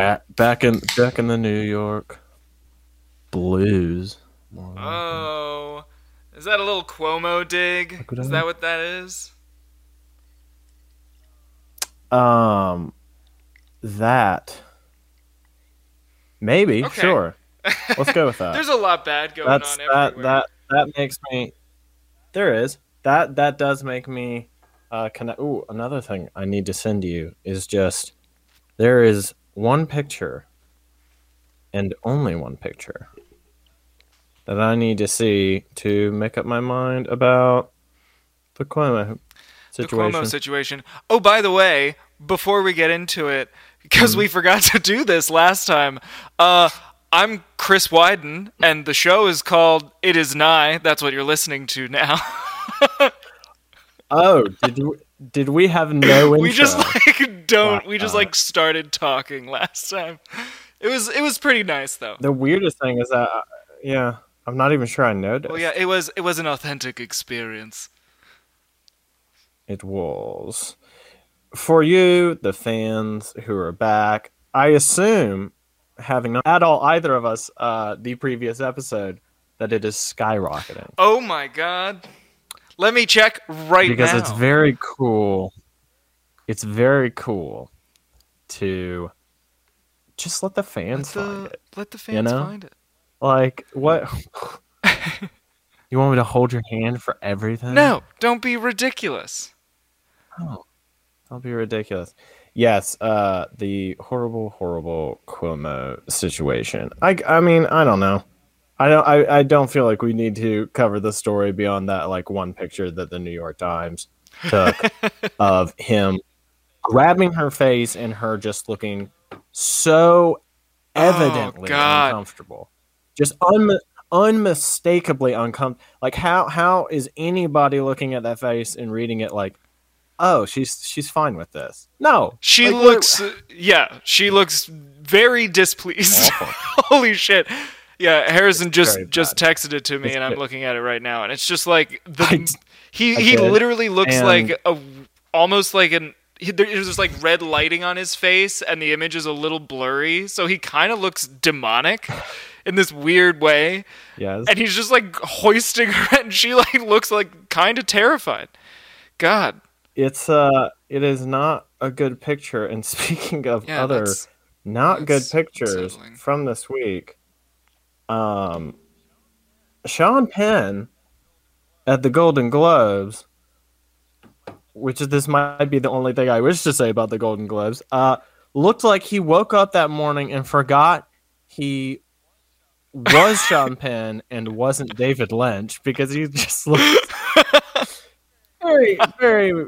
back back in back in the New York blues. Oh, is that a little Cuomo dig? Is that what that is? Um, that maybe Okay. sure. Let's go with that. There's a lot bad going That's on that everywhere. that that makes me. There is that that does make me. Uh, connect. Ooh, another thing I need to send you is just there is one picture, and only one picture that I need to see to make up my mind about the Cuomo the situation. Cuomo situation. Oh, by the way, before we get into it, because Mm-hmm. we forgot to do this last time, uh, I'm Chris Wyden, and the show is called It Is Nigh. That's what you're listening to now. Oh, did we, did we have no intro? we just like don't. We just like started talking last time. It was it was pretty nice though. the weirdest thing is that, uh, yeah, I'm not even sure I noticed. Well, yeah, it was it was an authentic experience. It was. For you, the fans who are back, I assume, having not at all either of us uh, the previous episode, that it is skyrocketing. Oh my god. Let me check right because now. Because it's very cool. It's very cool to just let the let fans find it. let the fans you know? find it. Like, what? you want me to hold your hand for everything? No, don't be ridiculous. Oh, that'll be ridiculous. Yes, uh, the horrible, horrible Cuomo situation. I, I mean, I don't know. I don't. I, I don't feel like we need to cover the story beyond that. Like one picture that the New York Times took of him grabbing her face and her just looking so evidently God. uncomfortable, just un, unmistakably uncomfortable. Like how how is anybody looking at that face and reading it like, oh, she's she's fine with this? No, She Like, looks, uh, yeah, she looks very displeased. Holy shit! Yeah, Harrison just just texted it to me, It's and I'm good. looking at it right now, and it's just like the I he I he literally looks and- like a almost like an. There's just like red lighting on his face, and the image is a little blurry, so he kind of looks demonic in this weird way. yes, And he's just like hoisting her, and she like looks like kind of terrified. God, it's uh, it is not a good picture. And speaking of yeah, other that's not good pictures unsettling. from this week, um, Sean Penn at the Golden Globes, which is this might be the only thing I wish to say about the Golden Globes, uh, looked like he woke up that morning and forgot he was Sean Penn and wasn't David Lynch because he just looked very, very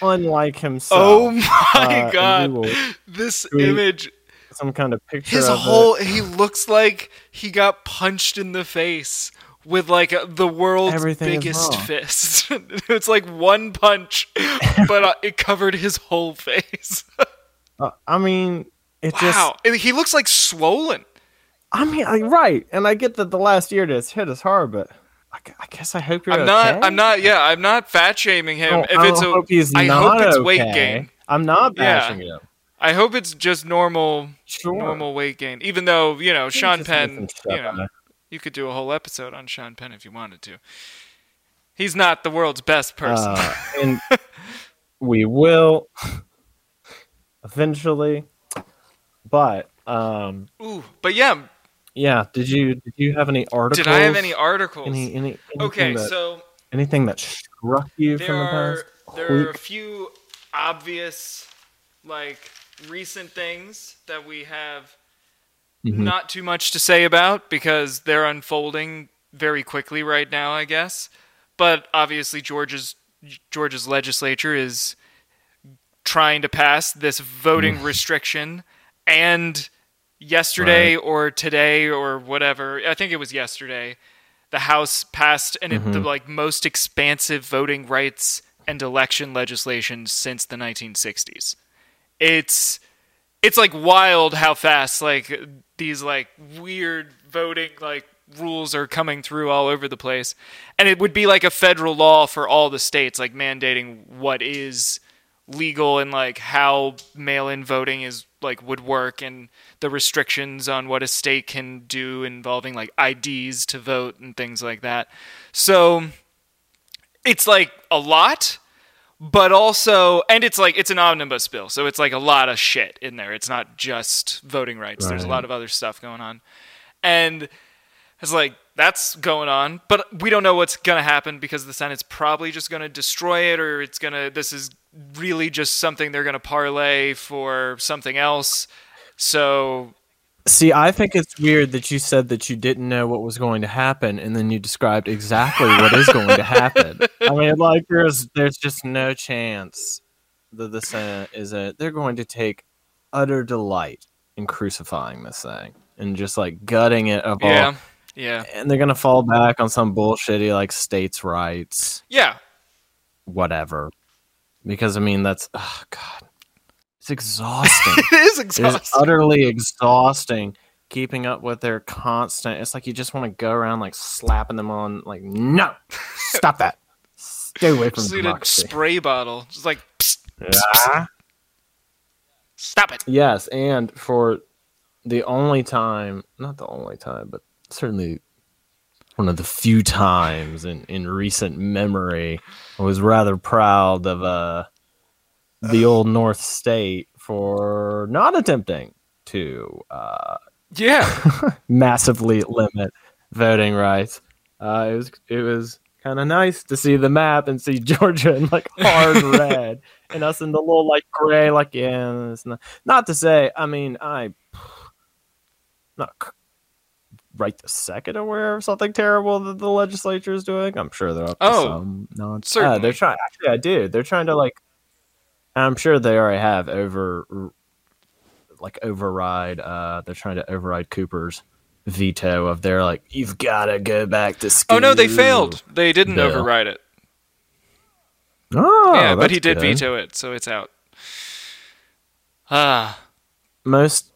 unlike himself. Oh my Uh, god. will This we- image some kind of picture his whole it. he looks like he got punched in the face with like a, the world's Everything biggest fist. it's like one punch, but uh, it covered his whole face. Uh, I mean, it wow, just. He looks like swollen. I mean, I, right, and I get that the last year just hit us hard, but I, I guess I hope you're I'm okay. not. I'm not. Yeah, I'm not fat shaming him. I if it's a, hope he's I not hope it's weight gain. I'm not Yeah. bashing him. I hope it's just normal, Sure. normal weight gain. Even though you know Sean Penn, you know, you could do a whole episode on Sean Penn if you wanted to. He's not the world's best person. Uh, and we will eventually. But um, Ooh, but yeah, yeah, did you did you have any articles? did I have any articles? Any, any okay, that, so anything that struck you from the past there are a few obvious like recent things that we have Mhm. not too much to say about because they're unfolding very quickly right now, I guess. But obviously Georgia's Georgia's legislature is trying to pass this voting Mm. restriction and yesterday or today or whatever, I think it was yesterday, the House passed and it, the Mm-hmm. like most expansive voting rights and election legislation since the 1960s. It's it's like wild how fast like these like weird voting like rules are coming through all over the place and it would be like a federal law for all the states like mandating what is legal and like how mail-in voting is like would work and the restrictions on what a state can do involving like IDs to vote and things like that. So it's like a lot, but also and it's like it's an omnibus bill, so it's like a lot of shit in there. It's not just voting rights. There's a lot of other stuff going on. And it's like that's going on, but we don't know what's going to happen because the Senate's probably just going to destroy it or it's going to this is really just something they're going to parlay for something else. So, See, I think it's weird that you said that you didn't know what was going to happen, and then you described exactly what is going to happen. I mean, like there's there's just no chance that the Senate is a. They're going to take utter delight in crucifying this thing and just like gutting it of all. yeah. Yeah. And they're gonna fall back on some bullshitty like states' rights, Yeah. whatever. Because I mean, that's oh god, it's exhausting. it is exhausting. It is utterly exhausting keeping up with their constant. It's like you just want to go around like slapping them on, like, no, stop that. Stay away from Just need a spray bottle. Just like psst, stop it. Yes, and for the only time, not the only time, but certainly one of the few times in, in recent memory, I was rather proud of uh, the old North State for not attempting to uh, Yeah. massively limit voting rights. Uh, it was it was kind of nice to see the map and see Georgia in like hard red and us in the little like gray. Like yeah, not not to say. I mean, I not right the second aware of something terrible that the legislature is doing. I'm sure they're up to Oh, some nonsense. Yeah, they're trying. Actually, I do. They're trying to like. I'm sure they already have over like override uh they're trying to override Cooper's veto of their like you've got to go back to school. Oh no, they failed. They didn't Bill. override it. Oh, yeah, but he did good. veto it, so it's out. Ah. Most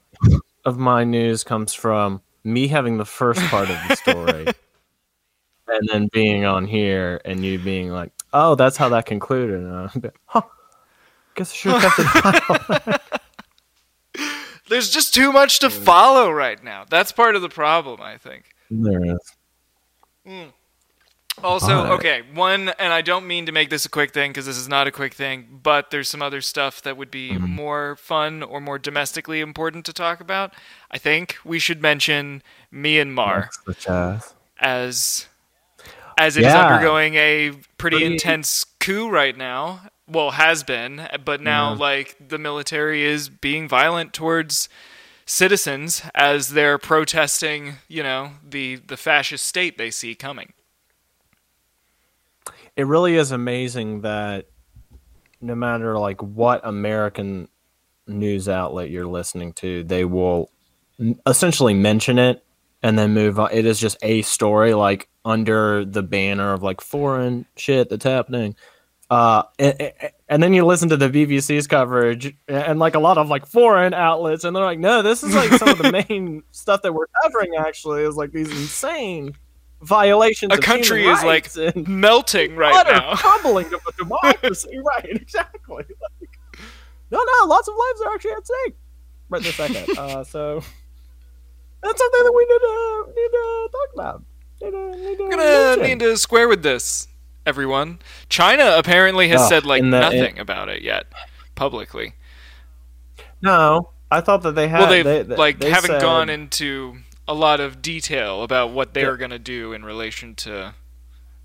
of my news comes from me having the first part of the story and then being on here and you being like, "Oh, that's how that concluded." And huh. Guess I should have kept it. There's just too much to follow right now. That's part of the problem, I think. there is. Hmm. Also, Alright. okay, one, and I don't mean to make this a quick thing because this is not a quick thing, but there's some other stuff that would be mm-hmm. more fun or more domestically important to talk about. I think we should mention Myanmar as as as it is Yeah. undergoing a pretty Pretty- intense coup right now. Well, has been, but now Yeah. like the military is being violent towards citizens as they're protesting, you know, the the fascist state they see coming. it really is amazing that no matter like what American news outlet you're listening to, they will essentially mention it and then move on. It is just a story like under the banner of like foreign shit that's happening. Uh, and, and then you listen to the BBC's coverage and like a lot of like foreign outlets, and they're like, no, this is like some of the main stuff that we're covering. Actually, is like these insane violations. A of country is like melting right now. crumbling of a democracy. right, exactly. Like, no, no, lots of lives are actually at stake right this second. uh, so that's something that we need to need to talk about. Need to, need to We're gonna mention. need to square with this, everyone. China apparently has Ugh, said like the- nothing about it yet publicly. No, I thought that they had. well, they've they, they- like they haven't said- gone into a lot of detail about what they Yeah. are gonna do in relation to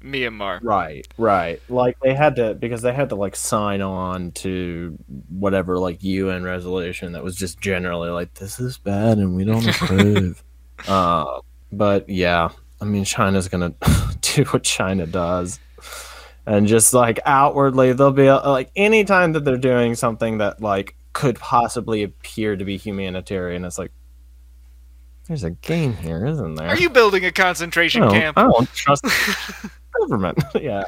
Myanmar. Right, right. Like they had to because they had to like sign on to whatever like UN resolution that was just generally like this is bad and we don't approve. uh, but yeah, I mean China's gonna do what China does, and just like outwardly they'll be uh, like anytime that they're doing something that like could possibly appear to be humanitarian, it's like there's a game here, isn't there? Are you building a concentration I camp? I don't trust government. yeah.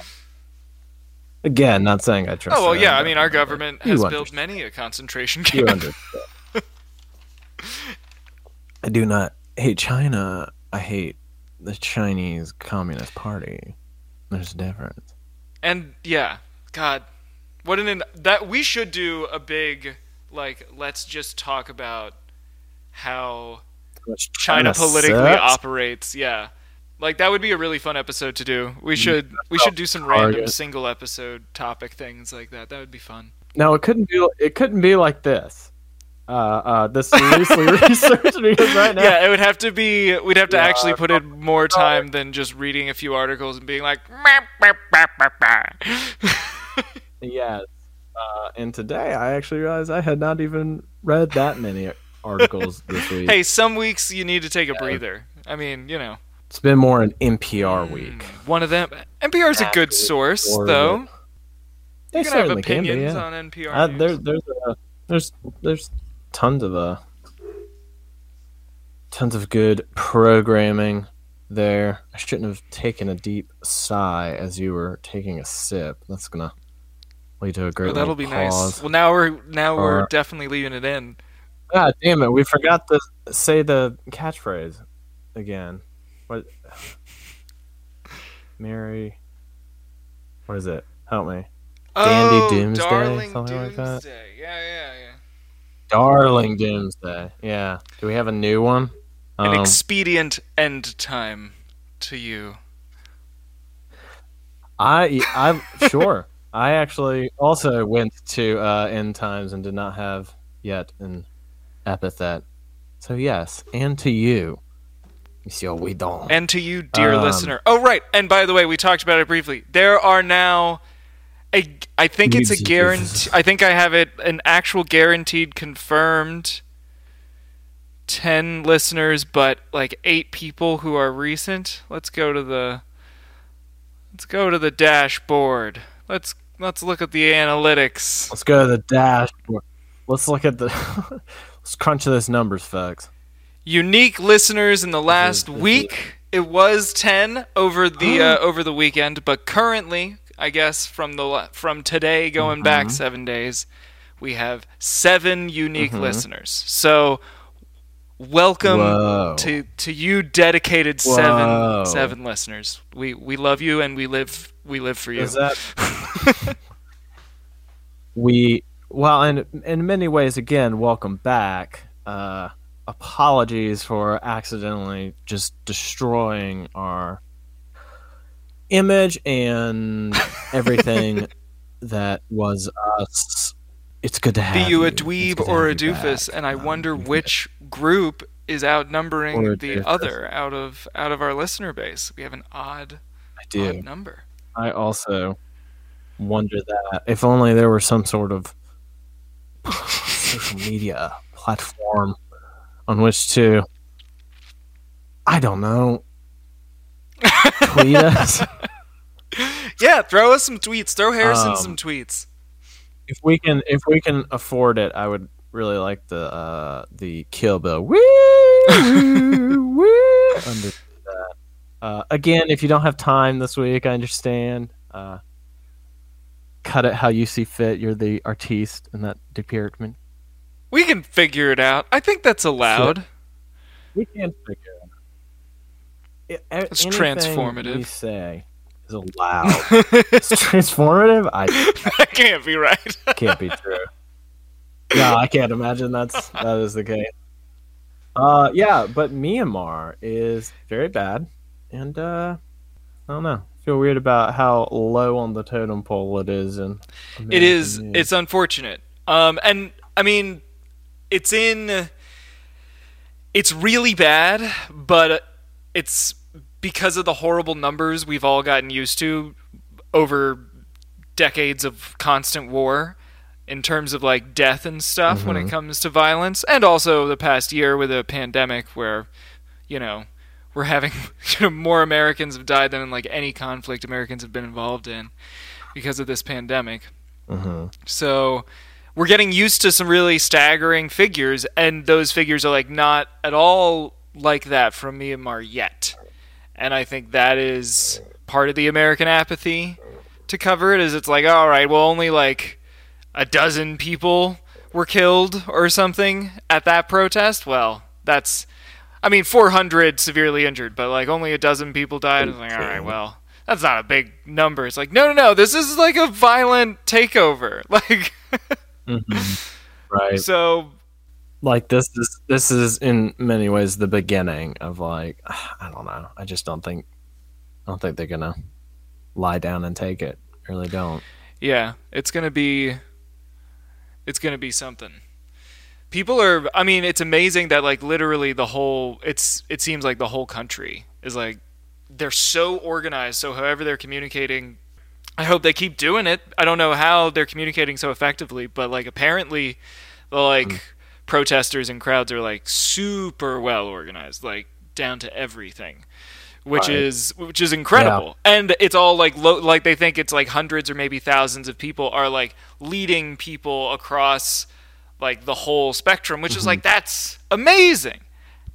Again, not saying I trust. Oh well, yeah. I mean, our government has built many a concentration camp. understand. I do not hate China. I hate the Chinese Communist Party. There's a difference. And yeah, God, what an that we should do a big like let's just talk about how Which China politically sucks. operates. Yeah. Like that would be a really fun episode to do. We mm. should we should do some random single episode topic things like that. That would be fun. No, it couldn't be. It couldn't be like this. Uh, uh, this loosely researched because right now, Yeah, it would have to be we'd have to Yeah, actually put in more time than just reading a few articles and being like yes. Uh, and today, I actually realized I had not even read that many articles this week. Hey, some weeks you need to take a breather. I mean, you know. It's been more an NPR week. One of them NPR's a good source though. They You can have can be. opinions Yeah. on NPR. Uh, there, there's, uh, there's, there's tons of uh, tons of good programming there. I shouldn't have taken a deep sigh as you were taking a sip. That's gonna lead to a great. Oh, that'll be pause. nice. Well, now we're now we're definitely leaving it in. God damn it! We forgot to say the catchphrase again. What? Mary. What is it? Help me. Dandy oh, Doomsday, Darling something like that? Yeah, yeah, yeah. Darling Doomsday. Yeah. Do we have a new one? An Um, expedient end time to you. I I sure. I actually also went to uh, end times and did not have yet an epithet. So yes, and to you, Monsieur We don't. And to you, dear Um, listener. Oh, right. And by the way, we talked about it briefly. There are now, a, I think it's a guarantee. I think I have it an actual guaranteed confirmed. 10 listeners but like 8 people who are recent let's go to the let's go to the dashboard let's let's look at the analytics Let's go to the dashboard. Let's look at the. let's crunch those numbers, folks. unique listeners in the last week. It was ten over the uh, over the weekend, but currently, I guess from the from today going back Mm-hmm. seven days, we have seven unique Mm-hmm. listeners. So, welcome Whoa. to to you, dedicated Whoa. seven seven listeners. We we love you and we live we live for you. That? we well, in in many ways, again, welcome back. Uh, apologies for accidentally just destroying our image and everything that was us. It's good to have. Be you a dweeb to or a doofus? back. And I Um, wonder which group is outnumbering the doofus. other out of out of our listener base. We have an odd I do. odd number. I also wonder that if only there were some sort of social media platform on which to, I don't know, tweet us. Yeah, throw us some tweets. Throw Harrison Um, some tweets. If we can, if we can afford it, I would really like the uh, the Kill Bill. Woo, woo, woo, under that. Uh, again, if you don't have time this week, I understand. Uh, cut it how you see fit. You're the artiste in that department. We can figure it out. I think that's allowed. We can figure it out. It's transformative. Say is allowed. it's transformative. I that can't be right. can't be true. No, I can't imagine that's that is the case. Uh, yeah, but Myanmar is very bad, and uh, I don't know. I feel weird about how low on the totem pole it is, and it is. It's unfortunate. Um, and I mean, it's in. It's really bad, but it's because of the horrible numbers we've all gotten used to over decades of constant war in terms of like death and stuff when it mm-hmm. comes to violence and also the past year with a pandemic where you know we're having you know, more Americans have died than in like any conflict Americans have been involved in because of this pandemic. Mm-hmm. So we're getting used to some really staggering figures, and those figures are like not at all like that from Myanmar yet. And I think that is part of the American apathy to cover it. Is it's like, all right, well, only like a dozen people were killed or something at that protest. Well, that's, I mean, 400 severely injured, but like only a dozen people died. It's like, all right, well, that's not a big number. It's like, no, no, no, this is like a violent takeover. Like, mm-hmm. Right. So like this is this is in many ways the beginning of like I don't know. I just don't think I don't think they're gonna lie down and take it. Really don't. yeah, it's gonna be it's gonna be something. People are. I mean, it's amazing that like literally the whole. It's it seems like the whole country is like they're so organized. So however they're communicating, I hope they keep doing it. I don't know how they're communicating so effectively, but like apparently, like mm. Protesters and crowds are like super well organized, like down to everything. Which Right. is which is incredible, and it's all like lo- like they think it's like hundreds or maybe thousands of people are like leading people across like the whole spectrum, which Mm-hmm. is like that's amazing,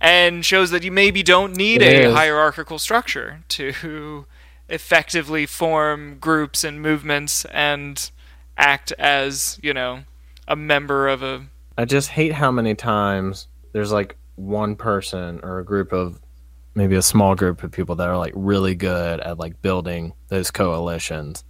and shows that you maybe don't need It a is. hierarchical structure to effectively form groups and movements and act as you know a member of a I just hate how many times there's like one person or a group of maybe a small group of people that are like really good at like building those coalitions.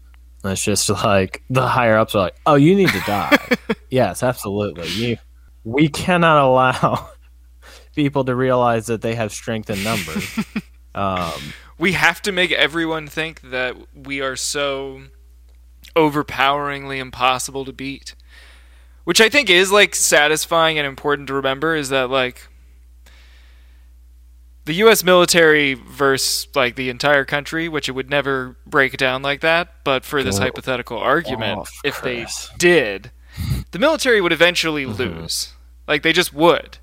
And it's just like the higher ups are like, "Oh, you need to die." yes, absolutely. You we cannot allow people to realize that they have strength in numbers. um, we have to make everyone think that we are so overpoweringly impossible to beat. Which I think is like satisfying and important to remember is that like the US military versus like the entire country, which it would never break down like that, but for this Go hypothetical argument, off, if they did, the military would eventually Mm-hmm. lose. Like they just would.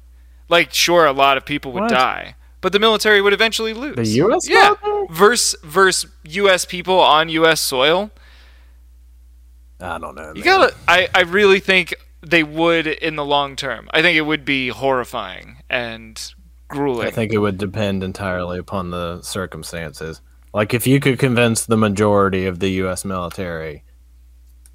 Like sure a lot of people would What? die, but the military would eventually lose. The US Yeah. military? Versus versus US people on US soil. I don't know. You man. gotta I, I really think they would in the long term. I think it would be horrifying and grueling. I think it would depend entirely upon the circumstances. Like if you could convince the majority of the US military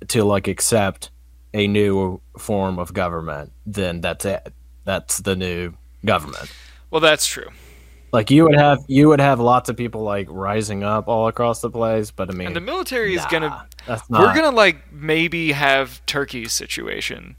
to like accept a new form of government, then that's it. That's the new government. well that's true. Like you would have you would have lots of people like rising up all across the place, but I mean And the military is gonna not we're gonna like maybe have Turkey's situation,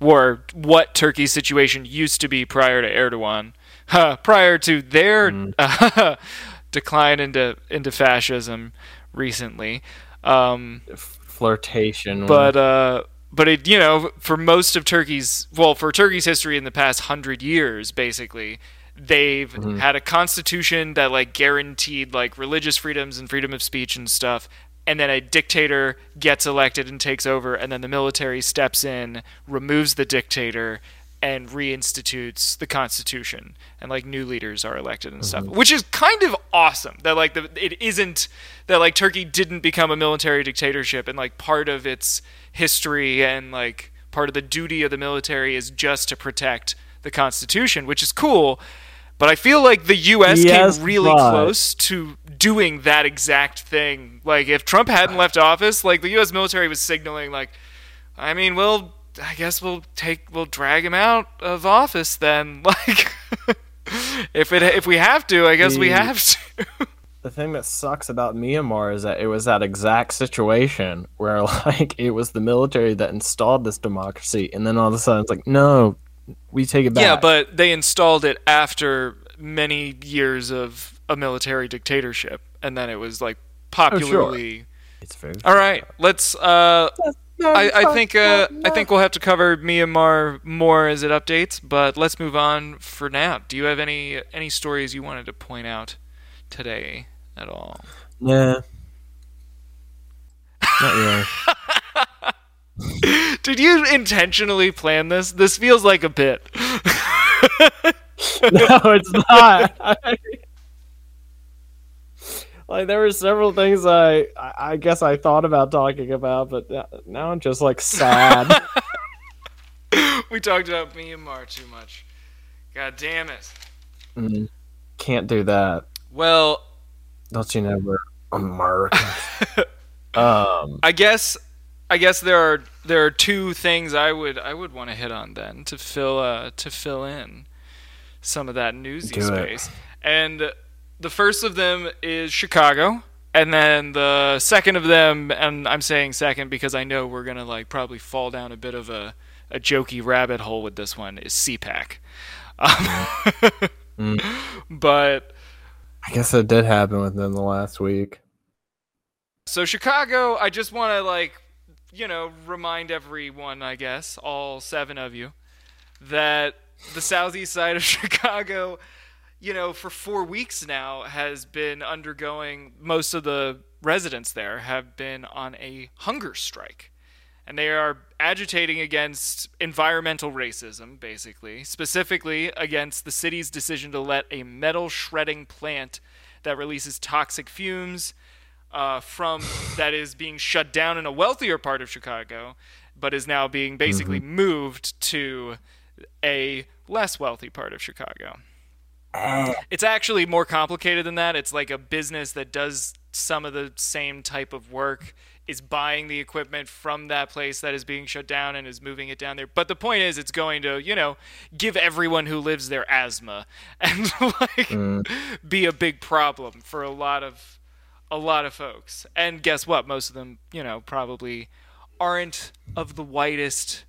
or what Turkey's situation used to be prior to Erdogan, huh, prior to their Mm. decline into into fascism recently. Um, flirtation but uh, but it you know for most of Turkey's well for Turkey's history in the past hundred years, basically. They've had a constitution that like guaranteed like religious freedoms and freedom of speech and stuff, and then a dictator gets elected and takes over, and then the military steps in, removes the dictator, and reinstitutes the constitution, and like new leaders are elected and stuff, mm-hmm. which is kind of awesome. That like the it isn't that like Turkey didn't become a military dictatorship, and like part of its history and like part of the duty of the military is just to protect the constitution, which is cool. But I feel like the U.S. Yes, came really but- close to doing that exact thing. Like, if Trump hadn't left office, like the U.S. military was signaling, like, I mean, we'll, I guess we'll take, we'll drag him out of office then. Like, if it, if we have to, I guess we have to. the thing that sucks about Myanmar is that it was that exact situation where like it was the military that installed this democracy, and then all of a sudden it's like, no, we take it back. Yeah, but they installed it after many years of a military dictatorship, and then it was like popularly. Oh, sure. it's very All right, let's. Uh, I, I think uh, I think we'll have to cover Myanmar more as it updates, but let's move on for now. Do you have any any stories you wanted to point out today at all? yeah. Not really. Did you intentionally plan this? This feels like a bit. no, it's not. like there were several things I, I guess I thought about talking about, but now- I'm just like sad. we talked about Myanmar too much. God damn it. Mm, Can't do that. Well, Don't you know we're Americans? um, I guess I guess there are there are two things I would I would want to hit on then to fill uh to fill in some of that newsy Do it. space. And the first of them is Chicago, and then the second of them and I'm saying second because I know we're going to like probably fall down a bit of a a jokey rabbit hole with this one is CPAC. Um, Mm. But I guess it did happen within the last week. so Chicago, I just want to like, you know, remind everyone, I guess, all seven of you, that the southeast side of Chicago, you know, for four weeks now has been undergoing. Most of the residents there have been on a hunger strike and they are agitating against environmental racism, basically, specifically against the city's decision to let a metal shredding plant that releases toxic fumes uh, from that is being shut down in a wealthier part of Chicago, but is now being basically mm-hmm. moved to a less wealthy part of Chicago. Uh. It's actually more complicated than that. It's like a business that does some of the same type of work is buying the equipment from that place that is being shut down and is moving it down there. But the point is, it's going to, you know, give everyone who lives there asthma and like mm. be a big problem for a lot of a lot of folks. And guess what? Most of them, you know, probably aren't of the whitest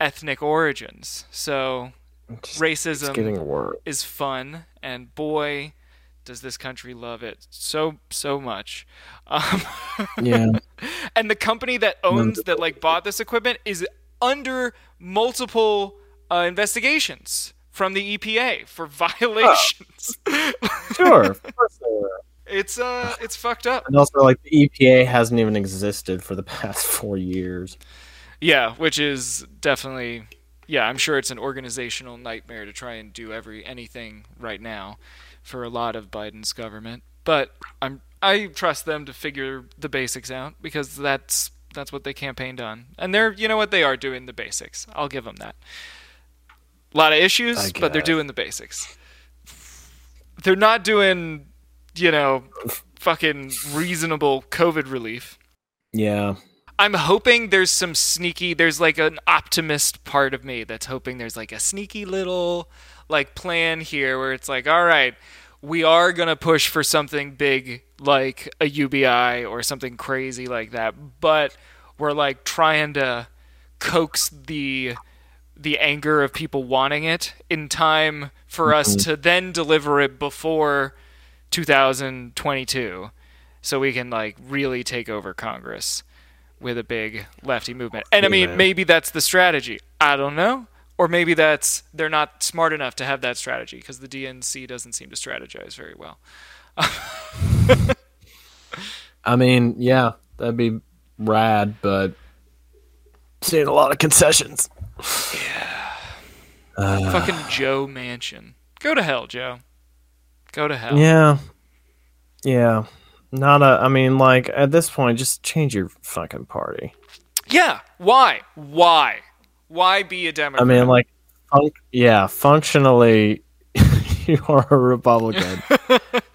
ethnic origins. So racism getting worse. is fun, and boy, does this country love it so so much. Um, Yeah. and the company that owns that like bought this equipment is under multiple uh, investigations from the EPA for violations. sure. Of course they were. it's uh, it's fucked up. And also, like, the EPA hasn't even existed for the past four years. Yeah, which is definitely yeah, I'm sure it's an organizational nightmare to try and do every anything right now for a lot of Biden's government. But I'm I trust them to figure the basics out because that's that's what they campaigned on. And they're you know what they are doing the basics. I'll give them that. A lot of issues, but they're doing the basics. They're not doing, you know, fucking reasonable COVID relief. Yeah. I'm hoping there's some sneaky there's like an optimist part of me that's hoping there's like a sneaky little like plan here where it's like all right we are going to push for something big like a UBI or something crazy like that but we're like trying to coax the the anger of people wanting it in time for us mm-hmm. to then deliver it before 2022 so we can like really take over Congress with a big lefty movement. And I mean, maybe that's the strategy. I don't know. Or maybe that's they're not smart enough to have that strategy because the DNC doesn't seem to strategize very well. I mean, yeah, that'd be rad, but seeing a lot of concessions. Fucking Joe Manchin. Go to hell, Joe. Go to hell. Yeah. Yeah. Not a. I mean, like at this point, just change your fucking party. Yeah. Why? Why? Why be a Democrat? I mean, like, func- yeah, functionally, you are a Republican.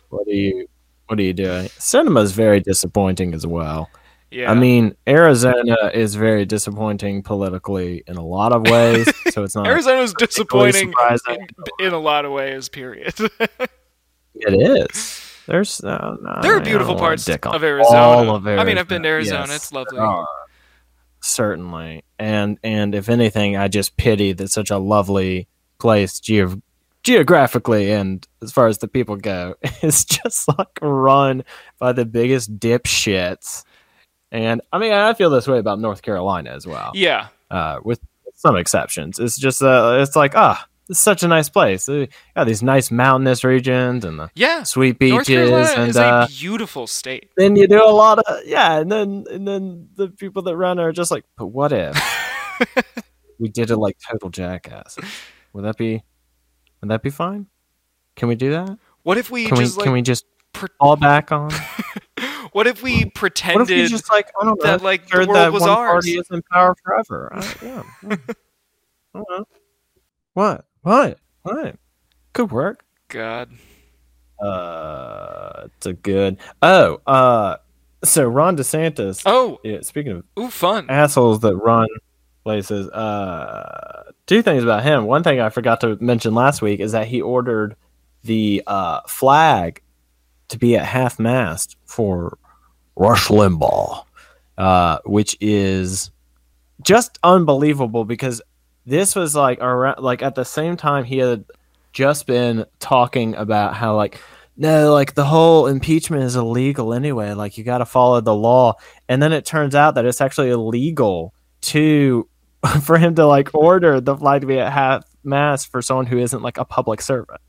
what are you? What are you doing? Sinema is very disappointing as well. yeah. I mean, Arizona is very disappointing politically in a lot of ways. so it's not. Arizona's disappointing in, in a lot of ways. Period. It is. There's uh, no, There are beautiful parts of Arizona. all of Arizona. I mean, I've been to Arizona. Yes, It's lovely. Certainly, and and if anything, I just pity that such a lovely place geo- geographically and as far as the people go is just like run by the biggest dipshits. And I mean, I feel this way about North Carolina as well Yeah. uh, with some exceptions. It's just uh, it's like ah, it's such a nice place. Got these nice mountainous regions and the Yeah. sweet beaches, and uh, a beautiful state. then you do a lot of yeah, and then and then the people that run are just like, but what if we did it like total jackass? Would that be would that be fine? Can we do that? What if we Can we just like can we just pre- fall back on? what if we What if pretended we just like I don't know, that like the world that was one ours? party is in power forever? I, yeah. yeah. I don't know. What? What? What? Could work. God. Uh, it's a good. Oh, uh, so Ron DeSantis. Oh, Yeah, speaking of ooh, fun. assholes that run places, uh, two things about him. One thing I forgot to mention last week is that he ordered the uh flag to be at half mast for Rush Limbaugh, uh, which is just unbelievable because this was like around like at the same time he had just been talking about how like no like the whole impeachment is illegal anyway like you got to follow the law. And then it turns out that it's actually illegal to for him to like order the flag to be at half mast for someone who isn't like a public servant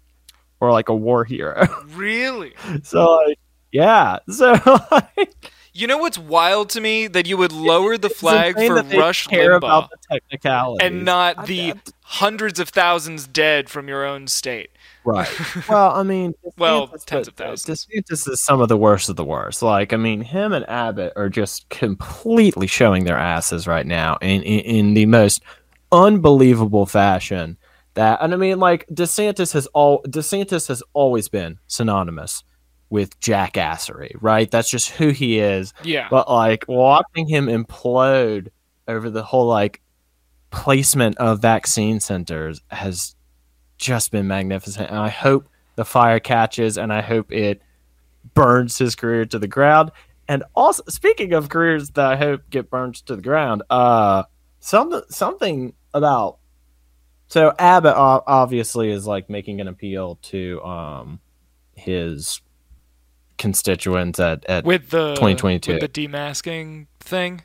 or like a war hero. Really? so like yeah. So like You know what's wild to me that you would lower the flag for that they Rush care Limbaugh about the technicalities and not I- the I- hundreds of thousands dead from your own state. Right. Well, I mean, Well, tens of thousands. DeSantis is some of the worst of the worst. Like, I mean, him and Abbott are just completely showing their asses right now in in, in the most unbelievable fashion. That, and I mean, like DeSantis has all DeSantis has always been synonymous with jackassery, right? That's just who he is. Yeah. But like watching him implode over the whole like placement of vaccine centers has just been magnificent. And I hope the fire catches and I hope it burns his career to the ground. And also speaking of careers that I hope get burned to the ground, uh something something about so Abbott obviously is like making an appeal to um his constituents at, at with the 2022. with the demasking thing.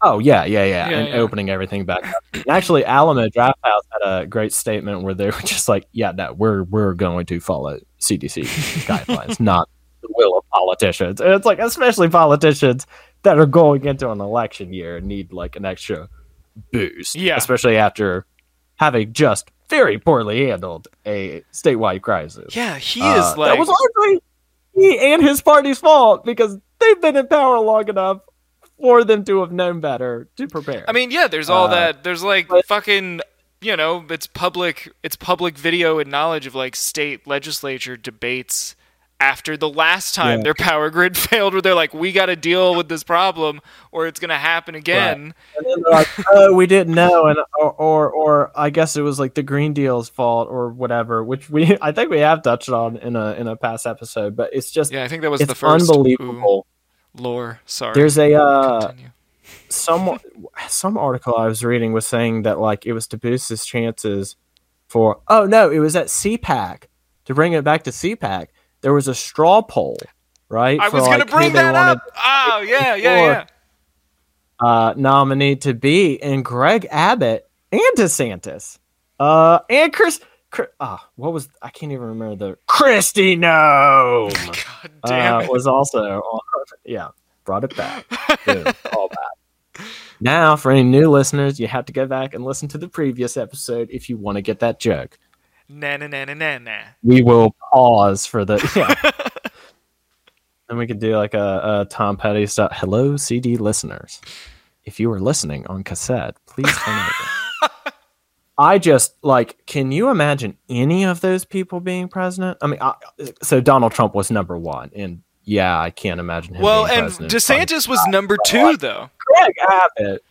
Oh yeah, yeah, yeah, Yeah, and yeah. opening everything back. up. Actually, Alamo Drafthouse had a great statement where they were just like, "Yeah, no, we're we're going to follow CDC guidelines, not the will of politicians." And it's like, especially politicians that are going into an election year and need like an extra boost, Yeah. especially after having just very poorly handled a statewide crisis. Yeah, he Uh, is like that was largely he and his party's fault because they've been in power long enough for them to have known better to prepare. I mean, yeah, there's all Uh, that. There's like but- fucking, you know, it's public. It's public video and knowledge of like state legislature debates after the last time Yeah. their power grid failed, where they're like, "We got to deal with this problem, or it's gonna happen again." and then they're like, "Oh, we didn't know," and or, or or I guess it was like the Green Deal's fault or whatever, which we I think we have touched on in a in a past episode, but it's just Yeah, I think that was the first. unbelievable. Ooh, lore. Sorry. There's a uh, some some article I was reading was saying that like it was to boost his chances for oh no it was at CPAC to bring it back to CPAC there was a straw poll right I was gonna like, who bring that up. Oh yeah, yeah, yeah. uh, nominee to be and Greg Abbott and DeSantis uh and Chris. Chris ah, what was I can't even remember the Christie damn uh, was also yeah brought it back Boom, all back now for any new listeners you have to go back and listen to the previous episode if you want to get that joke Na na na na na na. we will pause for the yeah and we could do like a, a tom petty stuff hello cd listeners if you are listening on cassette please turn it I just like, can you imagine any of those people being president? I mean, I, so Donald Trump was number one, and yeah, I can't imagine him. Well, and president. DeSantis was number two though. Greg Abbott,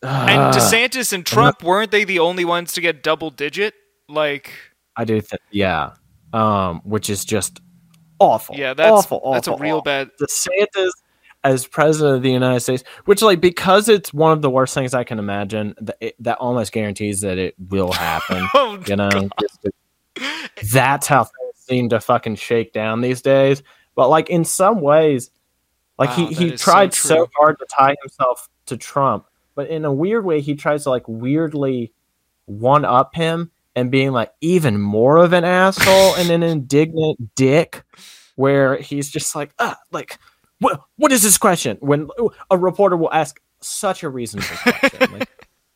And Ah, DeSantis and Trump weren't they the only ones to get double digit? Like, I do think, yeah, um, which is just awful. yeah, that's awful, awful. that's a real awful. bad. DeSantis as president of the United States, which like because it's one of the worst things I can imagine, that it, that almost guarantees that it will happen. Oh, you know, that's how things seem to fucking shake down these days. But like in some ways, like Wow, he he is so tried so, hard to tie himself to Trump, but in a weird way, he tries to like weirdly one up him and being like even more of an asshole and an indignant dick, where he's just like, ah, like what what is this question? When a reporter will ask such a reasonable question, like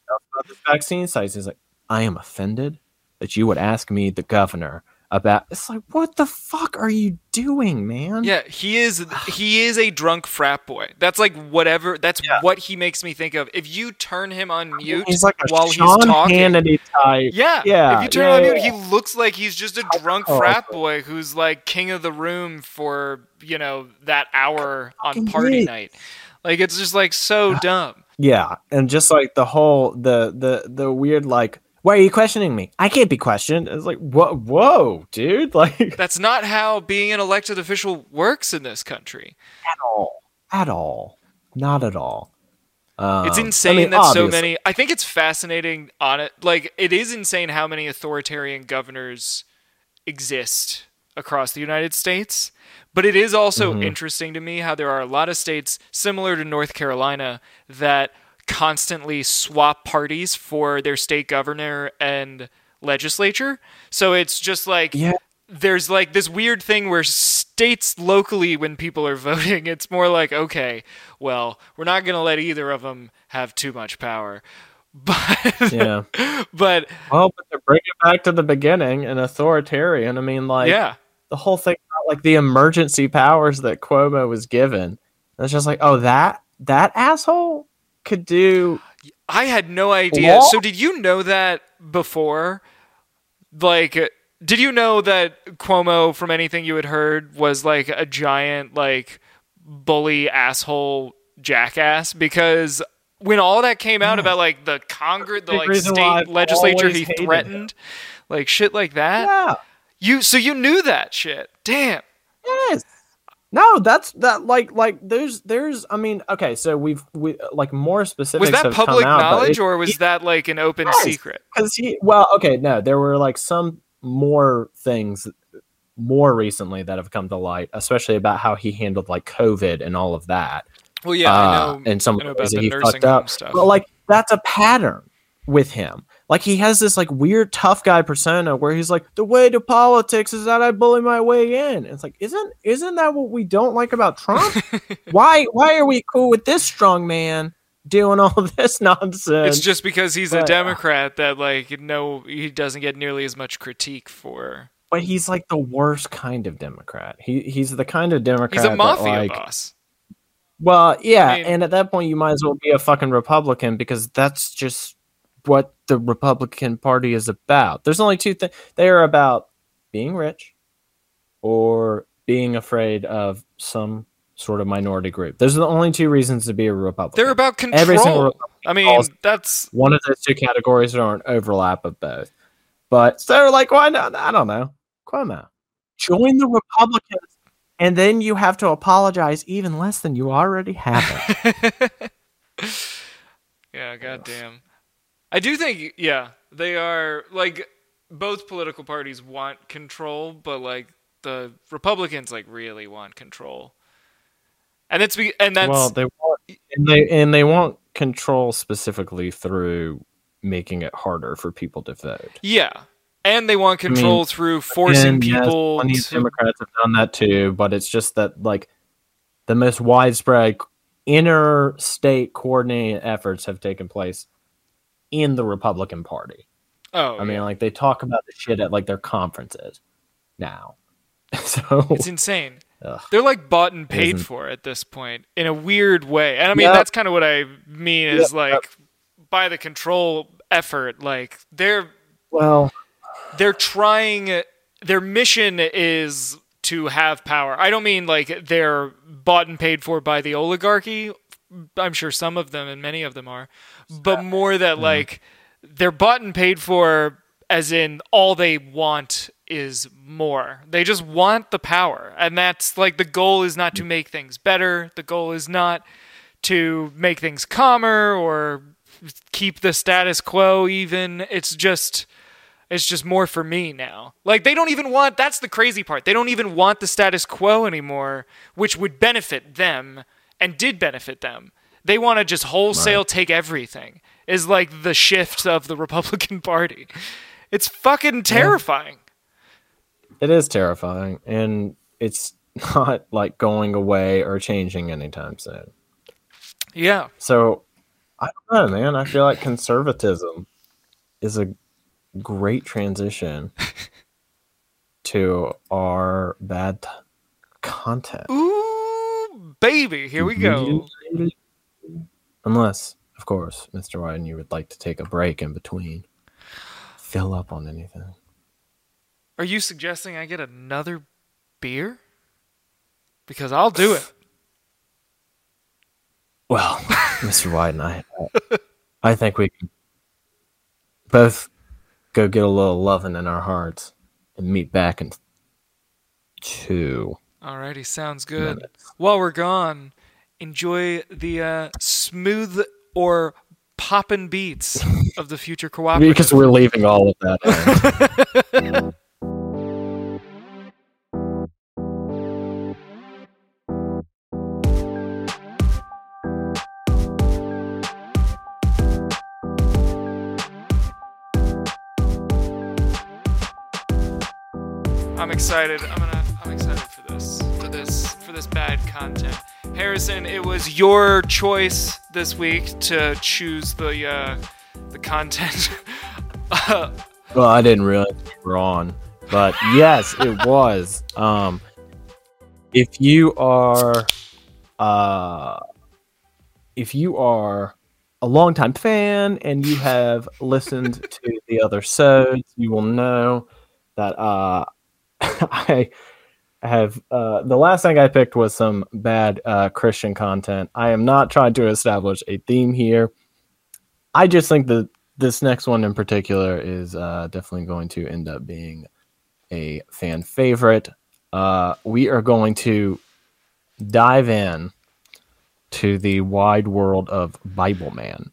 about the vaccine sites, he's like, I am offended that you would ask me, the governor, about. It's like, what the fuck are you doing, man? Yeah, he is he is a drunk frat boy. That's like whatever. That's Yeah. what he makes me think of. If you turn him on mute he's like a while Sean he's talking, Hannity type. yeah, Yeah, If you turn yeah, him on mute, yeah. he looks like he's just a drunk Oh. frat boy who's like king of the room for you know that hour on party is. night. Like it's just like so dumb. Yeah, and just like the whole the the the weird like, why are you questioning me? I can't be questioned. It's like, whoa, whoa, dude, like That's not how being an elected official works in this country. At all, at all, not at all. Um, It's insane I mean, that so many. I think it's fascinating on it. Like it is insane how many authoritarian governors exist across the United States. But it is also Mm-hmm. interesting to me how there are a lot of states similar to North Carolina that constantly swap parties for their state governor and legislature. So it's just like Yeah. there's like this weird thing where states locally when people are voting it's more like okay well we're not going to let either of them have too much power but Yeah. but Well, but to bring it back to the beginning, an authoritarian. I mean, like yeah the whole thing about like the emergency powers that Cuomo was given. It's just like, oh, that that asshole could do. i had no idea What? so did you know that before like did you know that cuomo from anything you had heard was like a giant like bully asshole jackass because when all that came out about like the congress the like state legislature he hated him. threatened like shit like that Yeah. You so you knew that shit. Damn. Yes. No, that's that. Like, like there's, there's. I mean, okay, so we've we like more specific Was that public out, knowledge it- or was that like an open Yes. secret? because he well okay no there were like some more things more recently that have come to light especially about how he handled like covid and all of that Well, yeah, I uh, know. and some I know of the ways about that the he fucked up stuff. but like that's a pattern with him like he has this like weird tough guy persona where he's like the way to politics is that i bully my way in it's like isn't isn't that what we don't like about trump why why are we cool with this strong man doing all this nonsense it's just because he's a uh, Democrat that like no, he doesn't get nearly as much critique for. But he's like the worst kind of Democrat. He he's the kind of Democrat. He's a that, mafia like, boss. Well, yeah, I mean- and at that point you might as well be a fucking Republican because that's just what the Republican Party is about. There's only two things. They are about being rich or being afraid of some sort of minority group. Those are the only two reasons to be a Republican. They're about control. Every single Republican I mean, that's one of those two categories that are an overlap of both. But so like, why not? I don't know. Cuomo. Join the Republicans, and then you have to apologize even less than you already have. yeah, goddamn. I do think yeah, they are like both political parties want control, but like the Republicans like really want control. And it's be- and that's well, they want and they and they want control specifically through making it harder for people to vote. Yeah. And they want control through forcing yes, people plenty of to Democrats have done that too, but it's just that like the most widespread interstate coordinated efforts have taken place in the Republican Party. Oh, I mean, like they talk about the shit at like their conferences now. so it's insane. Ugh. They're like bought and paid isn't. for at this point in a weird way. And I mean, Yep. that's kind of what I mean is Yep, like by the control effort, like they're well, they're trying their mission is to have power. I don't mean like they're bought and paid for by the oligarchy. I'm sure some of them and many of them are, but more that like they're bought and paid for as in all they want is more. They just want the power. And that's like the goal is not to make things better. The goal is not to make things calmer or keep the status quo even. It's just it's just more for me now. Like they don't even want that's the crazy part. They don't even want the status quo anymore, which would benefit them and did benefit them. They want to just wholesale take everything. Is like the shift of the Republican Party. It's fucking terrifying. it is terrifying, and it's not like going away or changing anytime soon. Yeah. So I don't know, man. I feel like conservatism is a great transition to our bad t- content. Ooh, baby, here we go. Mm-hmm. Unless, of course, Mr. Wyden, you would like to take a break in between. Fill up on anything. Are you suggesting I get another beer? Because I'll do it. Well, Mr. Wyden, I, I think we can both go get a little loving in our hearts and meet back in two Alrighty, sounds good. While we're gone, enjoy the uh, smooth or poppin' beats of the future cooperative. because we're leaving all of that. I'm excited. I'm gonna. This. Bad content. Harrison, it was your choice this week to choose the uh, the content. uh, well, I didn't realize we were on, but yes, it was. Um, if you are, uh, if you are a longtime fan and you have listened to the other shows, you will know that uh, I have uh, the last thing I picked was some bad uh, Christian content. I am not trying to establish a theme here. I just think that this next one in particular is uh, definitely going to end up being a fan favorite. Uh, we are going to dive in to the wide world of Bible Man,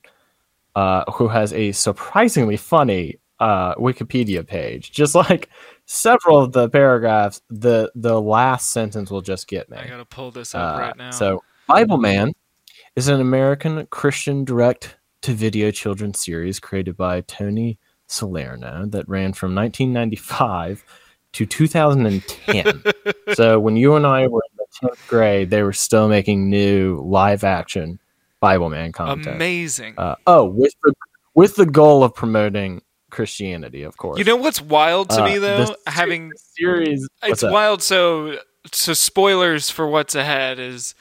uh, who has a surprisingly funny uh, Wikipedia page. Just like several of the paragraphs, the the last sentence will just get me. I gotta pull this up Uh, right now. So, Bible Man is an American Christian direct to video children's series created by Tony Salerno that ran from 1995 to 2010. so, when you and I were in the 10th grade, they were still making new live action Bible Man content. Amazing. Uh, oh, with the, with the goal of promoting Christianity, of course. you know what's wild to Uh, me though? Having series. it's up? wild. So so spoilers for what's ahead is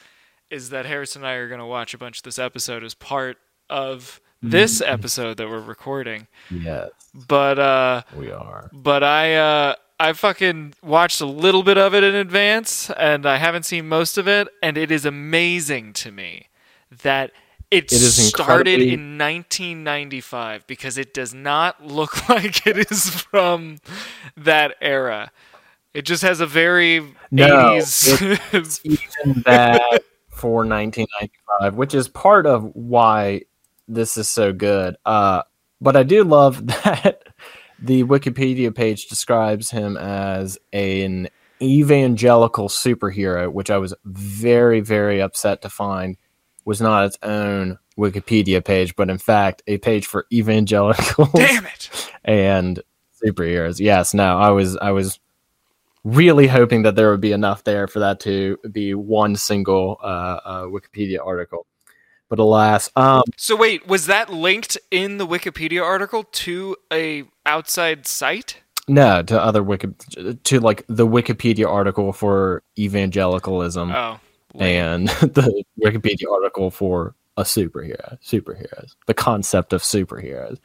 is that Harrison and I are gonna watch a bunch of this episode as part of this Mm-hmm. episode that we're recording. Yes, But uh we are. but I uh I fucking watched a little bit of it in advance and I haven't seen most of it and it is amazing to me that it, It is started incredibly- in 1995 because it does not look like it is from that era. It just has a very No, 80s even that for 1995, which is part of why this is so good. Uh, but I do love that the Wikipedia page describes him as an evangelical superhero, which I was very, very upset to find was not its own Wikipedia page, but in fact a page for evangelicals Damn it. and superheroes. Yes, no, I was I was really hoping that there would be enough there for that to be one single uh, uh, Wikipedia article. But alas, um, So wait, was that linked in the Wikipedia article to a outside site? no, to other wiki to like the Wikipedia article for evangelicalism Oh. And the Wikipedia article for a superhero, superheroes, the concept of superheroes.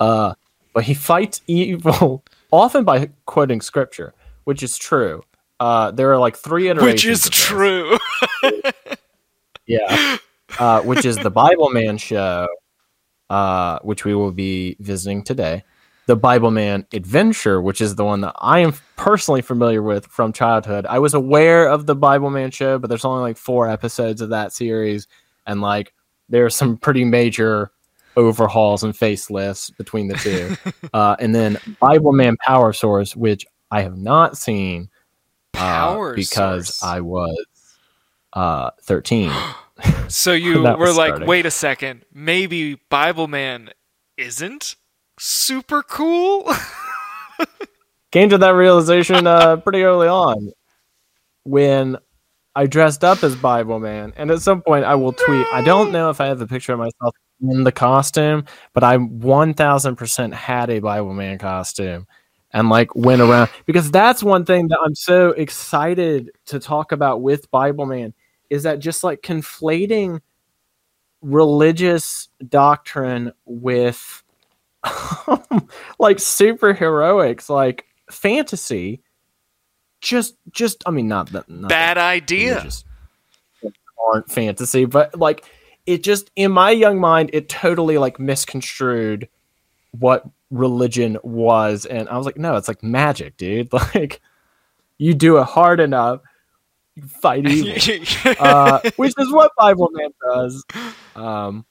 Uh, but he fights evil often by quoting scripture, which is true. Uh, there are like three iterations. Which is true. Yeah. Uh, which is the Bible Man show, uh, which we will be visiting today. The Bible Man Adventure, which is the one that I am personally familiar with from childhood. I was aware of the Bible Man show, but there's only like four episodes of that series, and like there are some pretty major overhauls and facelifts between the two. uh, and then Bible Man Power Source, which I have not seen uh, Power because Source. I was uh, 13. So you were like, starting. wait a second, maybe Bible Man isn't super cool? came to that realization uh, pretty early on when I dressed up as Bible Man. And at some point, I will tweet. I don't know if I have a picture of myself in the costume, but I 1000% had a Bible Man costume and like went around because that's one thing that I'm so excited to talk about with Bible Man is that just like conflating religious doctrine with like superheroics, like fantasy. Just, just, I mean, not that not Bad that idea. aren't fantasy, but like it just in my young mind, it totally like misconstrued what religion was, and I was like, no, it's like magic, dude. Like you do it hard enough, you fight evil, uh, which is what Bible Man does. Um,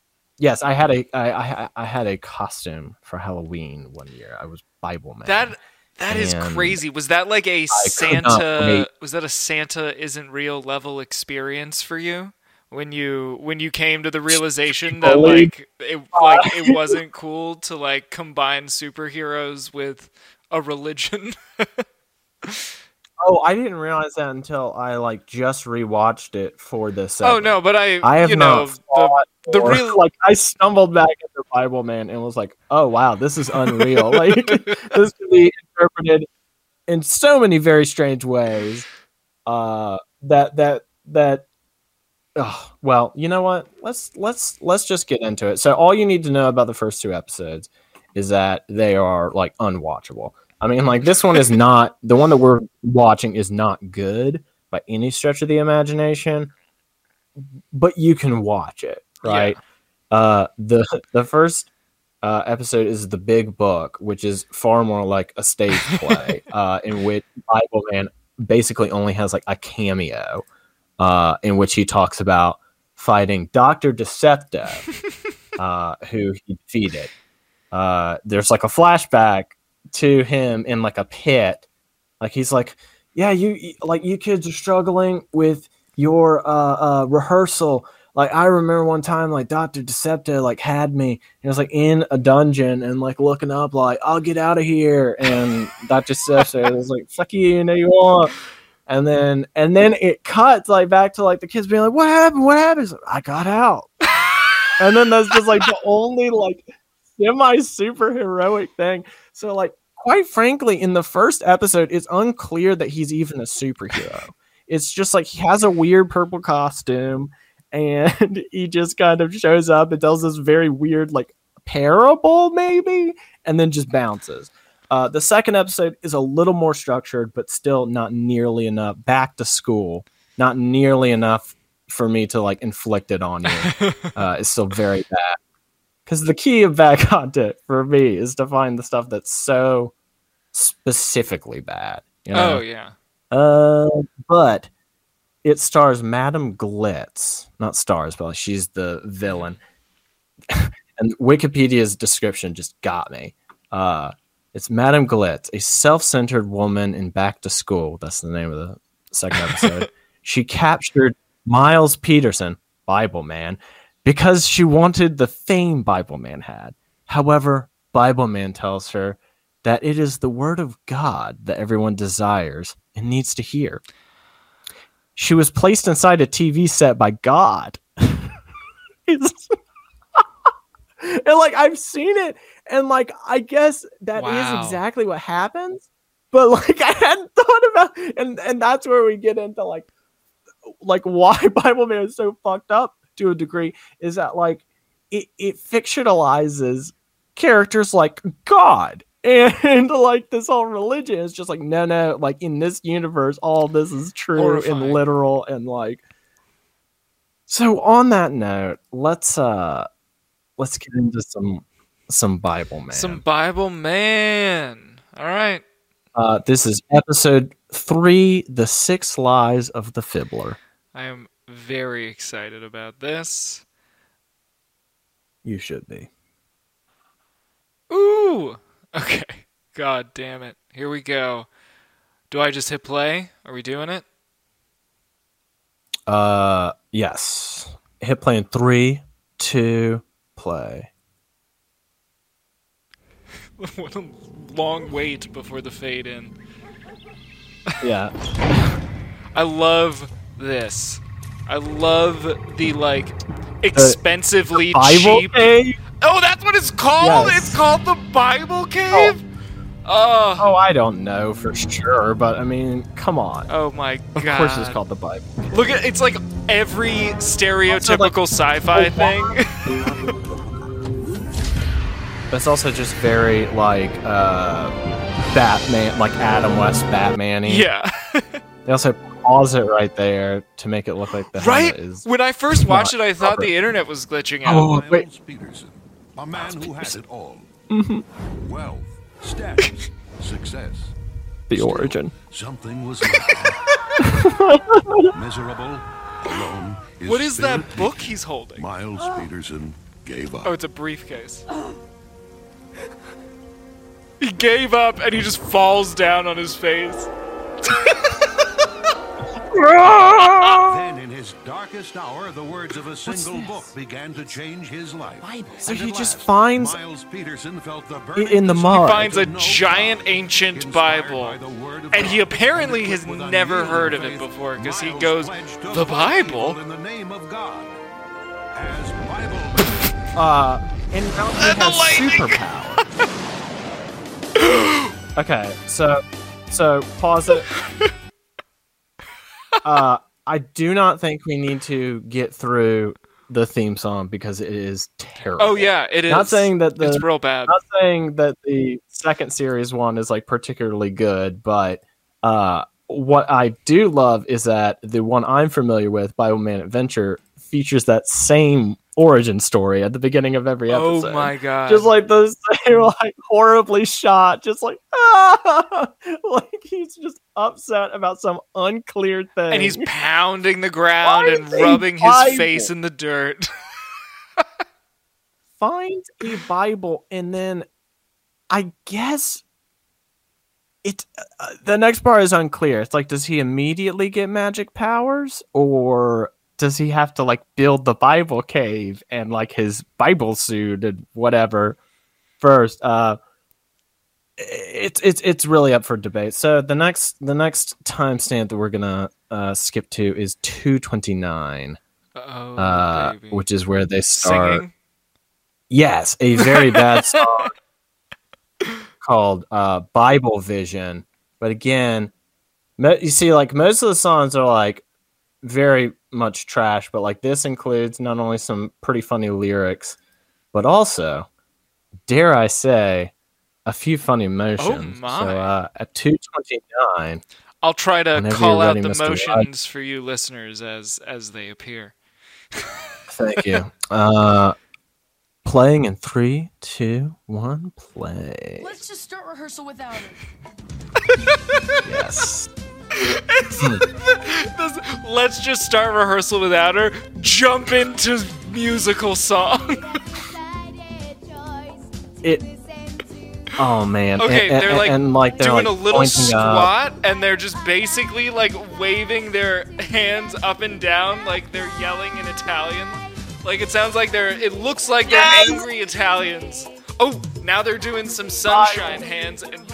yes, I had a I, I I had a costume for Halloween one year. I was Bible man. That that is crazy. Was that like a Santa? Was that a Santa isn't real level experience for you? When you when you came to the realization that like it like it wasn't cool to like combine superheroes with a religion. oh, I didn't realize that until I like just rewatched it for this. oh no, but I I have you know the the or- real like I stumbled back into Bible Man and was like, oh wow, this is unreal. like this can be interpreted in so many very strange ways. Uh, that that that. Oh, well, you know what? Let's let's let's just get into it. So all you need to know about the first two episodes is that they are like unwatchable. I mean, like this one is not the one that we're watching is not good by any stretch of the imagination, but you can watch it, right? Uh, the the first uh, episode is the Big Book, which is far more like a stage play, uh, in which Bible Man basically only has like a cameo, uh, in which he talks about fighting Doctor Decepto, uh, who he defeated. Uh, there's like a flashback to him in like a pit, like he's like, "Yeah, you like you kids are struggling with your uh, uh, rehearsal." Like I remember one time, like Doctor Decepto like had me. and He was like in a dungeon and like looking up, like I'll get out of here. And Doctor Decepto was like, "Fuck you, you know you won't." And then and then it cuts like back to like the kids being like, "What happened? What happened?" Like, I got out. and then that's just like the only like semi superheroic thing. So like quite frankly, in the first episode, it's unclear that he's even a superhero. It's just like he has a weird purple costume and he just kind of shows up and tells this very weird like parable maybe and then just bounces. Uh, the second episode is a little more structured, but still not nearly enough. Back to school, not nearly enough for me to like inflict it on you. Uh, it's still very bad. Because the key of bad content for me is to find the stuff that's so specifically bad. You know? oh yeah. Uh, but it stars Madam Glitz, not stars, but she's the villain. and Wikipedia's description just got me. Uh, it's Madam Glitz, a self-centered woman in Back to School. That's the name of the second episode. she captured Miles Peterson, Bible Man, because she wanted the fame Bible Man had. However, Bible Man tells her that it is the word of God that everyone desires and needs to hear. She was placed inside a TV set by God. And like I've seen it, and like I guess that is Wow. exactly what happens. But like I hadn't thought about, and and that's where we get into like like why Bible Man is so fucked up to a degree is that like it, it fictionalizes characters like God. And like this whole religion is just like no no like in this universe all this is true Horrifying. and literal and like so on that note let's uh let's get into some some Bible man. Some Bible man. All right. uh this is episode 3 The Six Lies of the Fibbler. I am very excited about this. You should be. Ooh. Okay. God damn it. Here we go. Do I just hit play? Are we doing it? Uh, yes. Hit play in three, two, play. what a long wait before the fade in. Yeah. I love this. I love the like expensively Bible cheap. cave. Oh, that's what it's called. Yes. It's called the Bible Cave. Oh. Oh, I don't know for sure, but I mean, come on. Oh my god! of course, it's called the Bible. Look at it's like every stereotypical sci-fi oh, thing. It's also just very like uh, Batman, like Adam West Batman. yeah. They also pause it right there to make it look like the right? is. When I first watched it, I thought covered. the internet was glitching out. Oh, wait. Miles Peterson, a man who had it all. Mm-hmm. Wealth, status, success. the Still, origin. Something was. Miserable, alone. his What is that book he's holding? Miles Peterson gave up. Oh, it's a briefcase. he gave up and he just falls down on his face. Then, in his darkest hour, the words of a single book began to change his life. So And he just last, finds Miles Peterson felt the i- in the burning mud. desire finds a giant God. ancient Bible, by the word of and he apparently has never unyielding heard of it before because he goes, "The Bible?" evil in the name of God. As Bible uh and now he And has lightning. superpower. okay, so so pause it. uh I do not think we need to get through the theme song because it is terrible. Oh yeah, it is. Not saying that the it's real bad. not saying that the second series one is like particularly good, but uh, what I do love is that the one I'm familiar with, Bible Man Adventure, features that same origin story at the beginning of every episode. Oh my god! Just like the same, like horribly shot, just like ah, like he's just upset about some unclear thing, and he's pounding the ground and rubbing his face in the dirt. finds a Bible and then I guess it uh, the next part is unclear. It's like does he immediately get magic powers or does he have to like build the Bible cave and like his Bible suit and whatever first? Uh it's it's it's really up for debate. So the next the next timestamp that we're gonna uh, skip to is two twenty nine, uh, which is where they start. Singing. Yes, a very bad song called uh, Bible Vision. But again, mo- you see, like most of the songs are like very much trash, but like this includes not only some pretty funny lyrics, but also, dare I say, a few funny motions. Oh my. So uh, at two twenty nine, I'll try to call out the Mr. Rod. motions for you listeners as as they appear. thank you. Uh, playing in three, two, one, play. Let's just start rehearsal without it. Yes. Hmm. This- Let's just start rehearsal without her. Jump into musical song. It. Oh man. Okay, and, they're and- like and, like they're doing like a little pointing up. squat, and they're just basically like waving their hands up and down, like they're yelling in Italian. Like it sounds like they're. It looks like they're Yes! angry Italians. Oh, now they're doing some sunshine hands and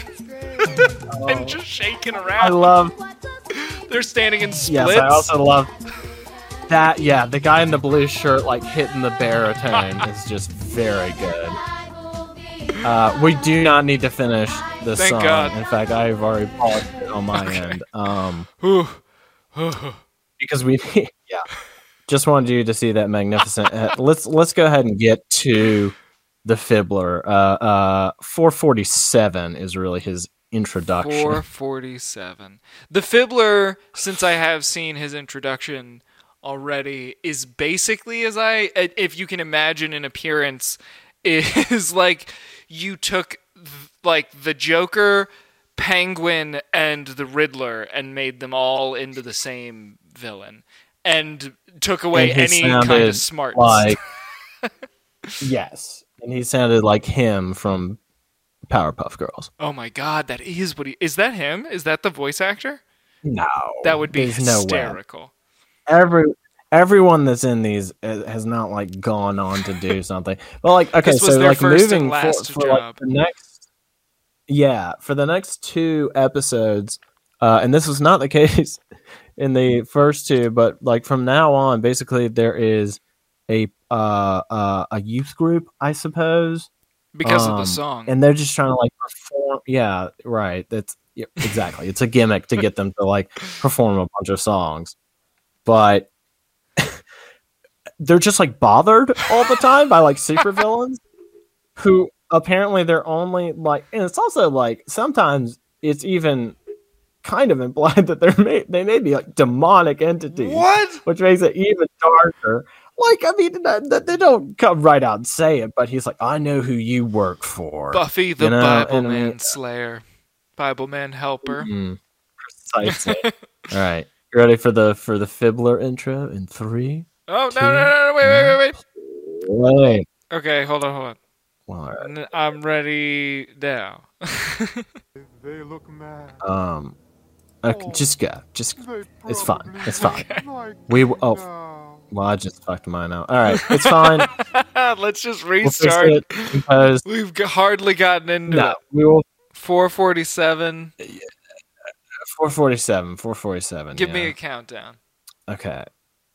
and just shaking around. I love. they're standing in splits. Yes, I also love that. Yeah, the guy in the blue shirt like hitting the baritone is just very good. Uh, we do not need to finish the Thank song. God. In fact, I've already paused it on my end. Um, because we yeah just wanted you to see that magnificent uh, let's let's go ahead and get to the Fibbler uh uh 447 is really his introduction 447. The Fibbler, since I have seen his introduction already, is basically as I, if you can imagine an appearance, is like you took like the Joker, Penguin, and the Riddler and made them all into the same villain. And took away And any kind of smarts. like yes and he sounded like him from powerpuff girls oh my god, that is what he is. That him? Is that the voice actor? no That would be there's no hysterical. every everyone that's in these uh, has not like gone on to do something but like okay so like moving for, last for like job. the next yeah for the next two episodes uh and this was not the case in the first two but like from now on basically there is a uh, uh a youth group i suppose Because of Um, the song. and they're just trying to like perform yeah right that's yeah, exactly it's a gimmick to get them to like perform a bunch of songs but they're just like bothered all the time by like super villains who apparently they're only like and it's also like sometimes it's even kind of implied that they're may, they may be like demonic entities what? which makes it even darker. Like, I mean, th- th- they don't come right out and say it, but he's like, I know who you work for. Buffy the You know, Bible and I Man mean- Slayer. Bible Man Helper. Mm, precisely. All right, you ready for the for the Fibbler intro in three? Oh, no, no, no, no, wait, wait, wait, wait. Wait. Okay, hold on, hold on. Well, all right. N- I'm ready now. They look mad. Um, okay, just go. Just it's fine. It's fine. like We you oh now. Well, I just fucked mine out. All right, it's fine. Let's just We'll restart. because We've hardly gotten into no, it. we will 447. 447. 447. Give yeah. me a countdown. Okay.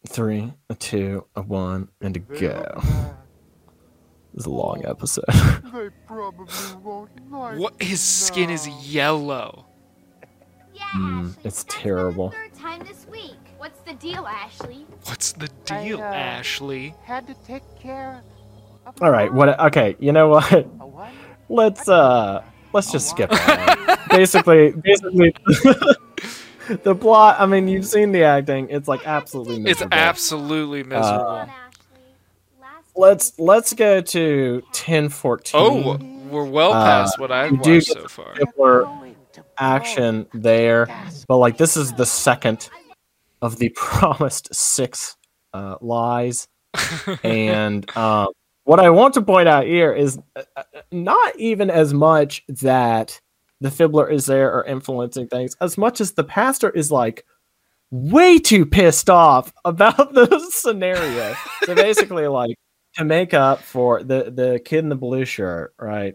Three, a two, a one, and a go. look mad. This is a long episode. They probably won't like What? His you skin is yellow. Yeah, Mm, Ashley. it's that's terrible. The third time this week. What's the deal, Ashley? What's the deal, I, uh, Ashley? Had to take care of. All right. What? Okay. You know what? What? Let's uh, let's just skip that. basically, basically, the plot. I mean, you've seen the acting. It's like absolutely It's absolutely Uh, miserable. Come on, Ashley. Last Let's let's go to ten fourteen. oh, we're well Uh, past what I've you do watched so far. Similar Going to blow. action there, but like this is the second of the promised six uh, lies. and um, what I want to point out here is uh, uh, not even as much that the Fibbler is there or influencing things, as much as the pastor is like way too pissed off about the scenario. so basically, like to make up for the the kid in the blue shirt, right,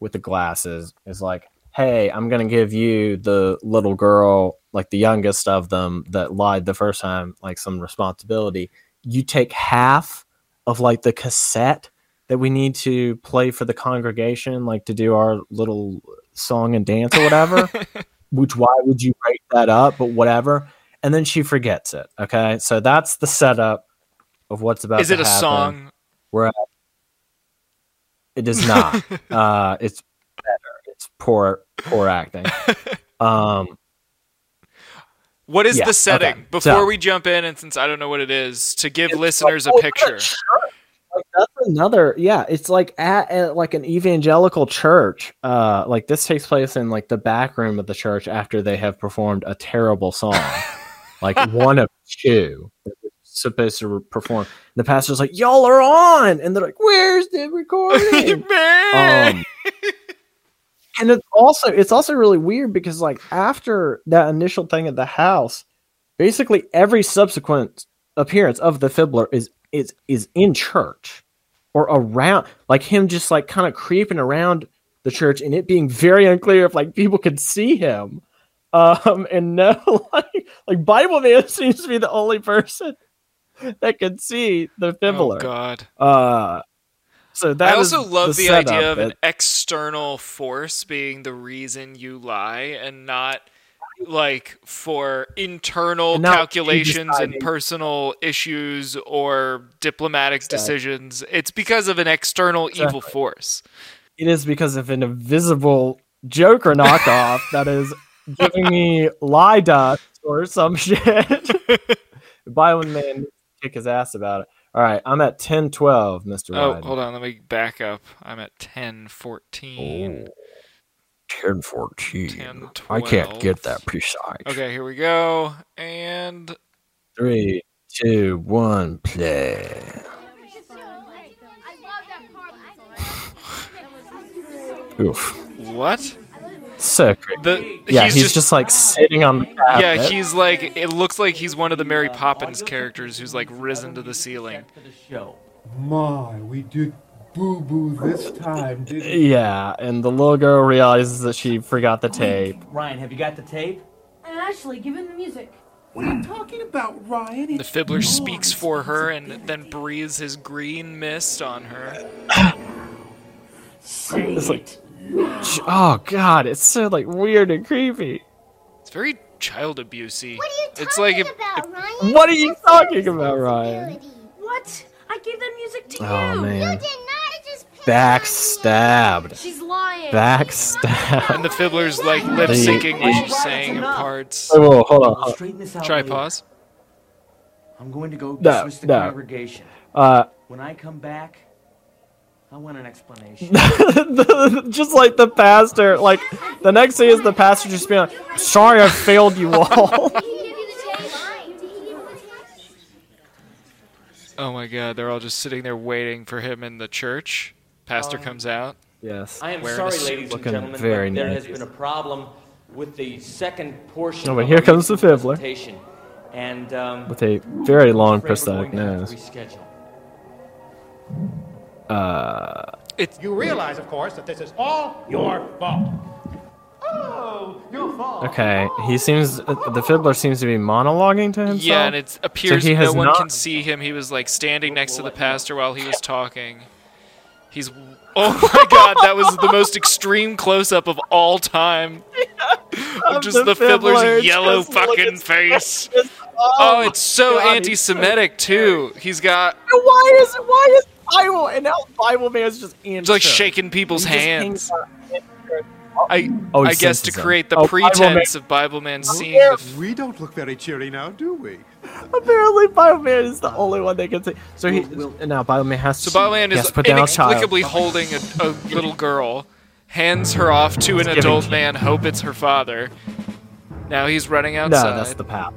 with the glasses, is like, hey, I'm gonna give you the little girl, like the youngest of them that lied the first time, like some responsibility. You take half of like the cassette that we need to play for the congregation, like to do our little song and dance or whatever. Which why would you break that up? But whatever. And then she forgets it. Okay, so that's the setup of what's about. Is to it a happen. song? We're at, it is not. uh, it's. It's poor, poor acting. Um, What is Yeah, the setting? okay, Before so- we jump in, and since I don't know what it is, to give listeners like- a oh, picture. Like, that's another. Yeah, it's like at, at like an evangelical church. Uh, like this takes place in like the back room of the church after they have performed a terrible song, like one of two supposed to re- perform. The pastor's like, "Y'all are on," and they're like, "Where's the recording?" Man! um, and it's also it's also really weird because like after that initial thing at the house basically every subsequent appearance of the Fibbler is is is in church or around like him just like kind of creeping around the church and it being very unclear if like people could see him um and no like like bible man seems to be the only person that can see the oh Fibbler God! uh so that I also love the, setup idea of an external force being the reason you lie, and not like for internal And calculations and personal issues or diplomatic Exactly. decisions. It's because of an external evil force. it is because of an invisible Joker knockoff that is giving me lie dust or some shit. Bible man kick his ass about it. All right, I'm at 10 12, Mr. Oh, hold on. Let me back up. I'm at 10, 14. 10 14. 10, I can't get that precise. Okay, here we go. And Three, two, one, play. Oof. what? So creepy. The Yeah, he's, he's, just, just, like sitting on the carpet. yeah. He's like it looks like he's one of the Mary Poppins characters who's like risen to the ceiling. My, we did boo boo this time, didn't we? Yeah, and the little girl realizes that she forgot the tape. Ryan, have you got the tape? And Ashley, give him the music. What are you talking about, Ryan? The Fibbler speaks for her and then breathes his green mist on her. Say It's like, oh god, it's so like weird and creepy. It's very child abusey. What are you talking It's like if, about, if- Ryan? What are you talking about, Ryan? What? I gave that music to Oh You you. did man, not. It just backstabbed, She's lying. backstabbed. and the Fibbler's like lip syncing what she's saying in parts. Oh, whoa, hold on. Hold on. straighten this out Try later. pause. I'm going to go No, dismiss the no. congregation. Uh, When I come back, I want an explanation. just like the pastor, like the next thing is the pastor just being like, "Sorry, I failed you all." Did he give you the tape? Did he give you the tape? Oh my god, they're all just sitting there waiting for him in the church. Pastor Um, comes out. Yes. I am sorry, ladies and gentlemen, very but there has been a problem with the second portion. Oh, but here comes the Fibbler. presentation, And um, With a very long I'm afraid we're prosthetic going to nose. To reschedule. Uh, You realize, of course, that this is all your fault. Oh, your fault. okay, he seems the Fibbler seems to be monologuing to himself. Yeah, and it appears he no one not- can see him. He was like standing next to the pastor while he was talking. He's oh my god, that was the most extreme close up of all time. Of Of just the the, Fibbler, Fibbler's yellow just fucking at- face. Oh, Oh, it's so anti-Semitic too. He's got Why is why is Bible and now Bible Man is just in He's like shaking people's He hands. hangs out in church. I Oh, I guess to create the Oh, Bible pretense of Bible Man oh, seeing the f- We don't look very cheery now, do we? Apparently, Bible Man is the only one that can see. So he now Bible Man has So to. Bible Man is put down a inexplicably holding a, a little girl, hands her off to an adult man, hope it's her father. Now he's running No, outside. that's the path.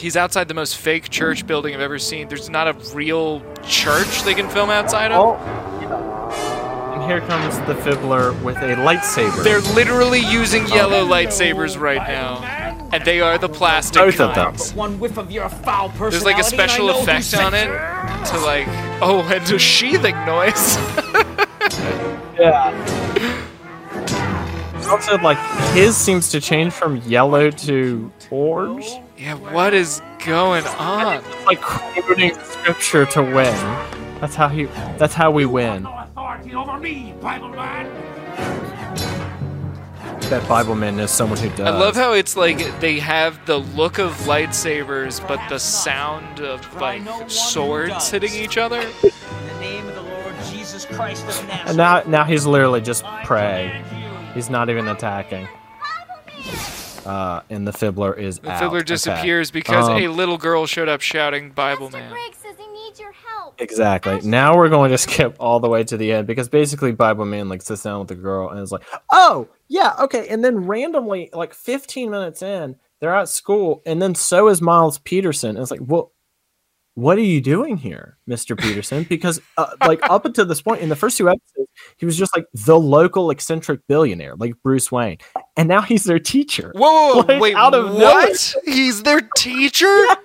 He's outside the most fake church building I've ever seen. There's not a real church they can film outside of. Oh, and here comes the Fibbler with a lightsaber. They're literally using yellow lightsabers right now, and they are the plastic Both of them. One whiff of your foul personality. There's like a special effect on it to like oh, and a sheathing noise. Yeah. Also, like his seems to change from yellow to orange. Yeah, what is going on? It's like quoting scripture to win. That's how he. That's how we win. No authority over me, Bible man. That Bible man is someone who does. I love how it's like they have the look of lightsabers, but the sound of like swords hitting each other. In the name of the Lord Jesus Christ of And now, now he's literally just prey. He's not even attacking. Uh, and the Fibbler is The out. Fibbler Okay. disappears because Um, a little girl showed up shouting Bible Master Man. Greg says he needs your help. Exactly. Now we're going to skip all the way to the end because basically Bible Man like sits down with the girl and is like, "Oh, yeah, okay." And then randomly, like 15 minutes in, they're at school, and then so is Miles Peterson. And it's like, well, what are you doing here, Mister Peterson? Because uh, like up until this point in the first two episodes, he was just like the local eccentric billionaire, like Bruce Wayne, and now he's their teacher. Whoa, whoa, whoa, Like, wait, out of what? He's their teacher?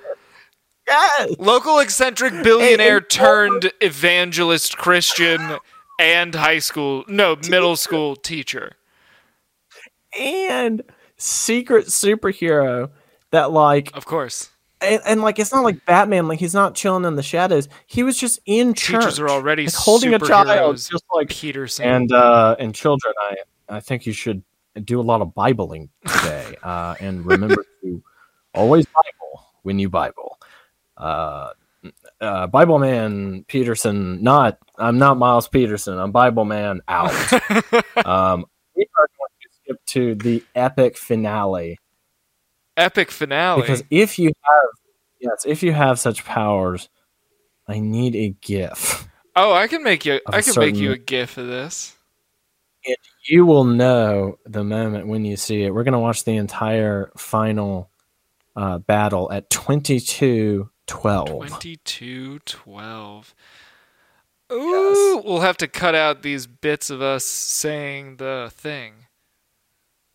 Yes. Local eccentric billionaire and- turned evangelist Christian and high school, no, middle school teacher. and secret superhero that like Of course. And, and like it's not like Batman, like he's not chilling in the shadows. He was just in church, Teachers are already like, holding a child, just like Peterson. and uh and children. I I think you should do a lot of bibling today, uh, and remember to always Bible when you Bible. Uh, uh, Bible man Peterson, not I'm not Miles Peterson. I'm Bible man out. um, we are going to skip to the epic finale Epic finale. because if you have yes, if you have such powers, I need a GIF. oh, I can make you I can make you a certain- gif of this. And you will know the moment when you see it. We're gonna watch the entire final uh, battle at twenty two twelve. 2212. Ooh, we'll have to cut out these bits of us saying the thing.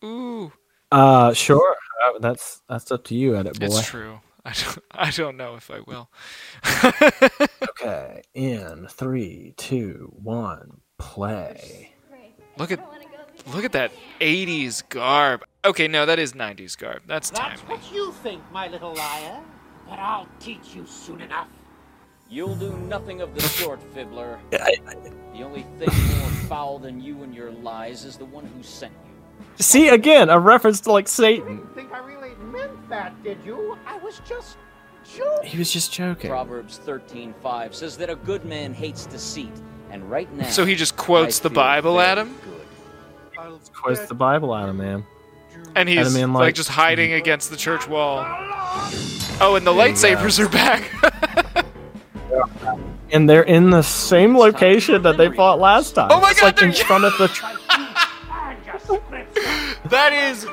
Ooh, Uh, sure. Uh, that's that's up to you, edit boy. it's true. I don't, I don't know if I will. Okay, in three, two, one, play. Look at look at that 80s garb. Okay, no, that is 90s garb. That's That's timely. what you think, my little liar. But I'll teach you soon enough. You'll do nothing of the sort, Fibbler. The only thing more foul than you and your lies is the one who sent you. See again, a reference to like Satan. Didn't think I really meant that, did you? I was just joking. He was just joking. Proverbs 13:5 says that a good man hates deceit, and right now. So he just quotes I the Bible very at him? Good. Quotes the Bible out of man. And he's Adam in, like, like- just hiding against the church wall. Oh, and the lightsabers are back. And they're in the same location that they fought last time. Oh my It's God, like in they're- front of the tr- that is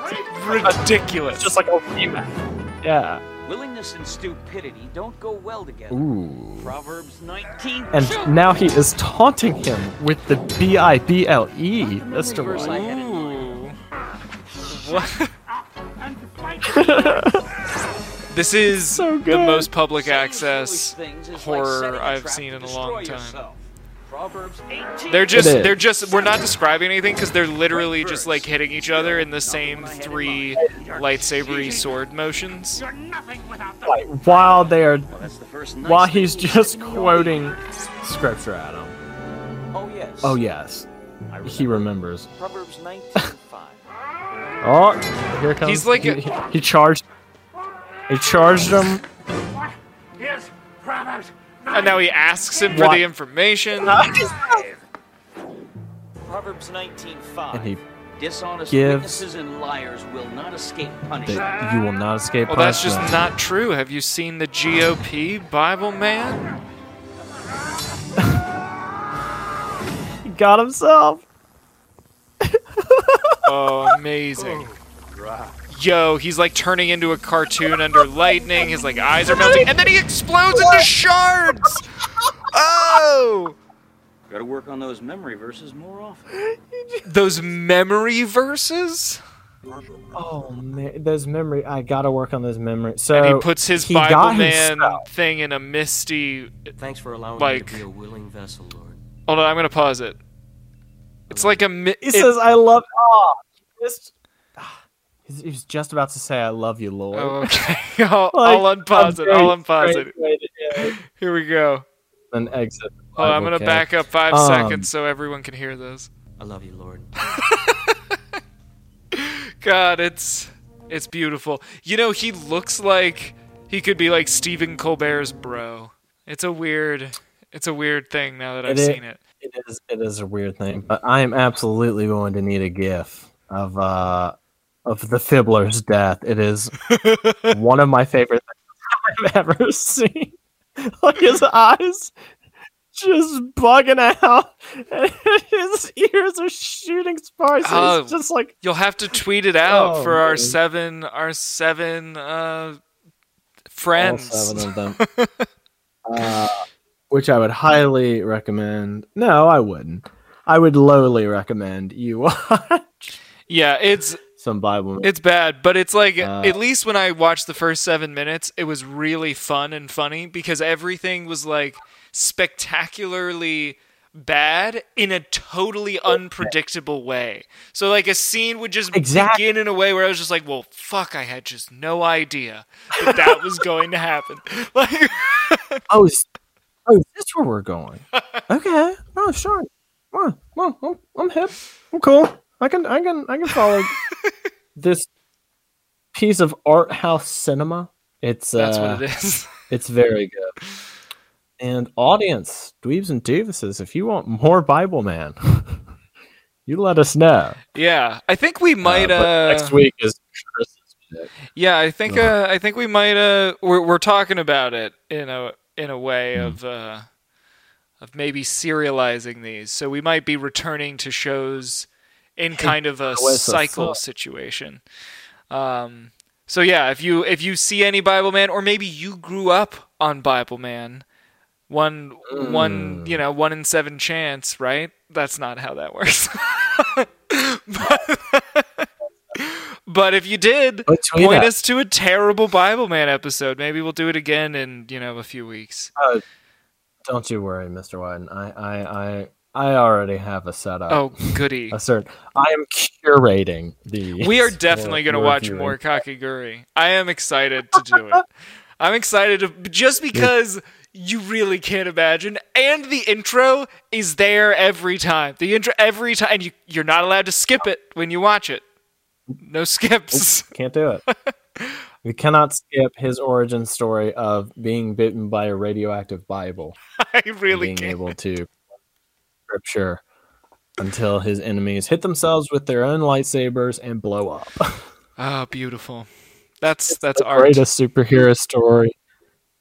ridiculous. just like a rematch. Yeah. Willingness and stupidity don't go well together. Ooh. Proverbs 19. And now he is taunting him with the B I B L E, Mr. verse I Ooh. What? this is So the most public access foolish like horror setting a I've seen in a long time. yourself. Proverbs 18. They're just they're just we're not describing anything because they're literally just like hitting each other in the same three lightsabery sword motions. Like, while they are, Well, that's the first nice while he's just quoting scripture at him. Oh yes. Oh yes, he remembers. Proverbs 19:5. Oh, here comes. He's like he, he, he charged. He charged him. Here's Proverbs. And now he asks him for What? the information. Proverbs 19:5. And he Dishonest gives- witnesses and liars will not escape punishment. that you will not escape Well, that's just punishment. not true. Have you seen the GOP Bible man? He got himself. Oh, amazing. Oh, Yo, he's like turning into a cartoon under lightning. His like eyes are melting, and then he explodes into shards. Oh, Got to work on those memory verses more often. those memory verses. Oh man, those memory. I gotta work on those memory. So And he puts his he Bible got man himself- thing in a misty. Thanks for allowing Like- me to be a willing vessel, Lord. Hold on, I'm gonna pause it. It's like a. Mi- He it- says, "I love." Ah, oh, he just- he's- he was just about to say, "I love you, Lord." Oh, okay. I'll, Like, I'll unpause a it. I'll unpause it. way to do it. Here we go. Then exit. the Hold on, I'm Bible gonna cave. back up five Um, seconds so everyone can hear this. I love you, Lord. God, it's it's beautiful. You know, he looks like he could be like Stephen Colbert's bro. It's a weird, it's a weird thing now that I've It is- seen it. It is. It is a weird thing, but I am absolutely going to need a GIF of uh of the Fibbler's death. It is one of my favorite things I've ever seen. like his eyes just bugging out, and his ears are shooting sparks. and Oh, It's just like You'll have to tweet it out Oh, for our seven, our seven uh, all friends. seven of them. uh, which I would highly recommend. No, I wouldn't. I would lowly recommend you watch Yeah, it's some Bible. It's bad, but it's like Uh, at least when I watched the first seven minutes, it was really fun and funny because everything was like spectacularly bad in a totally unpredictable way. So like a scene would just Exactly. begin in a way where I was just like, "Well, fuck, I had just no idea that that was going to happen." Like, oh, is, oh, is this where we're going? Okay. Oh, sure. Well, well, I'm, I'm hip. I'm cool. I can, I can, I can follow this piece of art house cinema. It's that's uh, what it is. It's very good. And audience, dweebs and doofuses, if you want more Bible Man, you let us know. yeah, I think we might. Uh, Uh, next week is Chris's pick. Yeah, I think uh, I think we might uh we're we're talking about it in a in a way Hmm. of uh of maybe serializing these. So we might be returning to shows in kind of a cycle situation. Um so yeah, if you if you see any Bible Man or maybe you grew up on Bible Man, one one, you know, 1 in 7 chance, right? That's not how that works. but, but if you did, point us to a terrible Bible Man episode. Maybe we'll do it again in, you know, a few weeks. Oh, don't you worry, Mr. Wyden. I, I, I, I already have a setup. Oh, goody. a certain. I am curating the. We are definitely going to watch more Kakiguri. I am excited to do it. I'm excited to just because you really can't imagine and the intro is there every time. The intro every time and you you're not allowed to skip it when you watch it. No skips. Can't do it. we cannot skip his origin story of being bitten by a radioactive Bible. I really being can't. able to scripture until his enemies hit themselves with their own lightsabers and blow up. Oh, beautiful. That's that's the art. greatest superhero story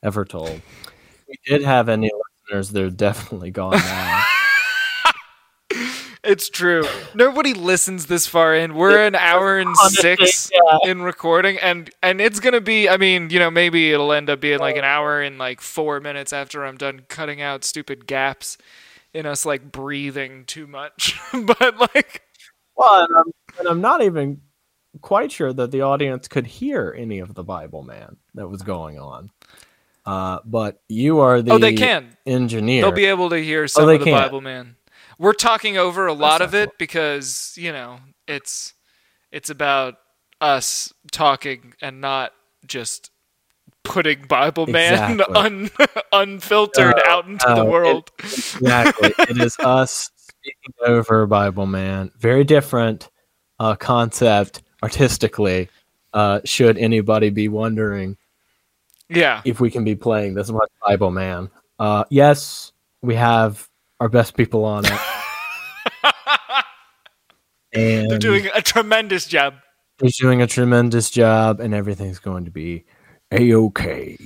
ever told. If we did have any listeners, they're definitely gone now. It's true. Nobody listens this far in. We're an hour and six yeah. in recording, and and it's gonna be. I mean, you know, maybe it'll end up being like an hour and like four minutes after I'm done cutting out stupid gaps in us like breathing too much. but like, Well, and I'm, and I'm not even quite sure that the audience could hear any of the Bible Man that was going on. Uh, but you are the oh, they can. engineer. They'll be able to hear some they of the can. Bible Man. We're talking over a lot not of it because you know it's it's about us talking and not just putting Bible Man Exactly. un, unfiltered No, out into the no, it- world. exactly. it is us speaking over Bible Man. Very different uh, concept artistically. Uh, should anybody be wondering yeah, if we can be playing this much Bible Man? Uh, yes, we have our best people on it. and they're doing a tremendous job. he's doing a tremendous job, and everything's going to be a okay.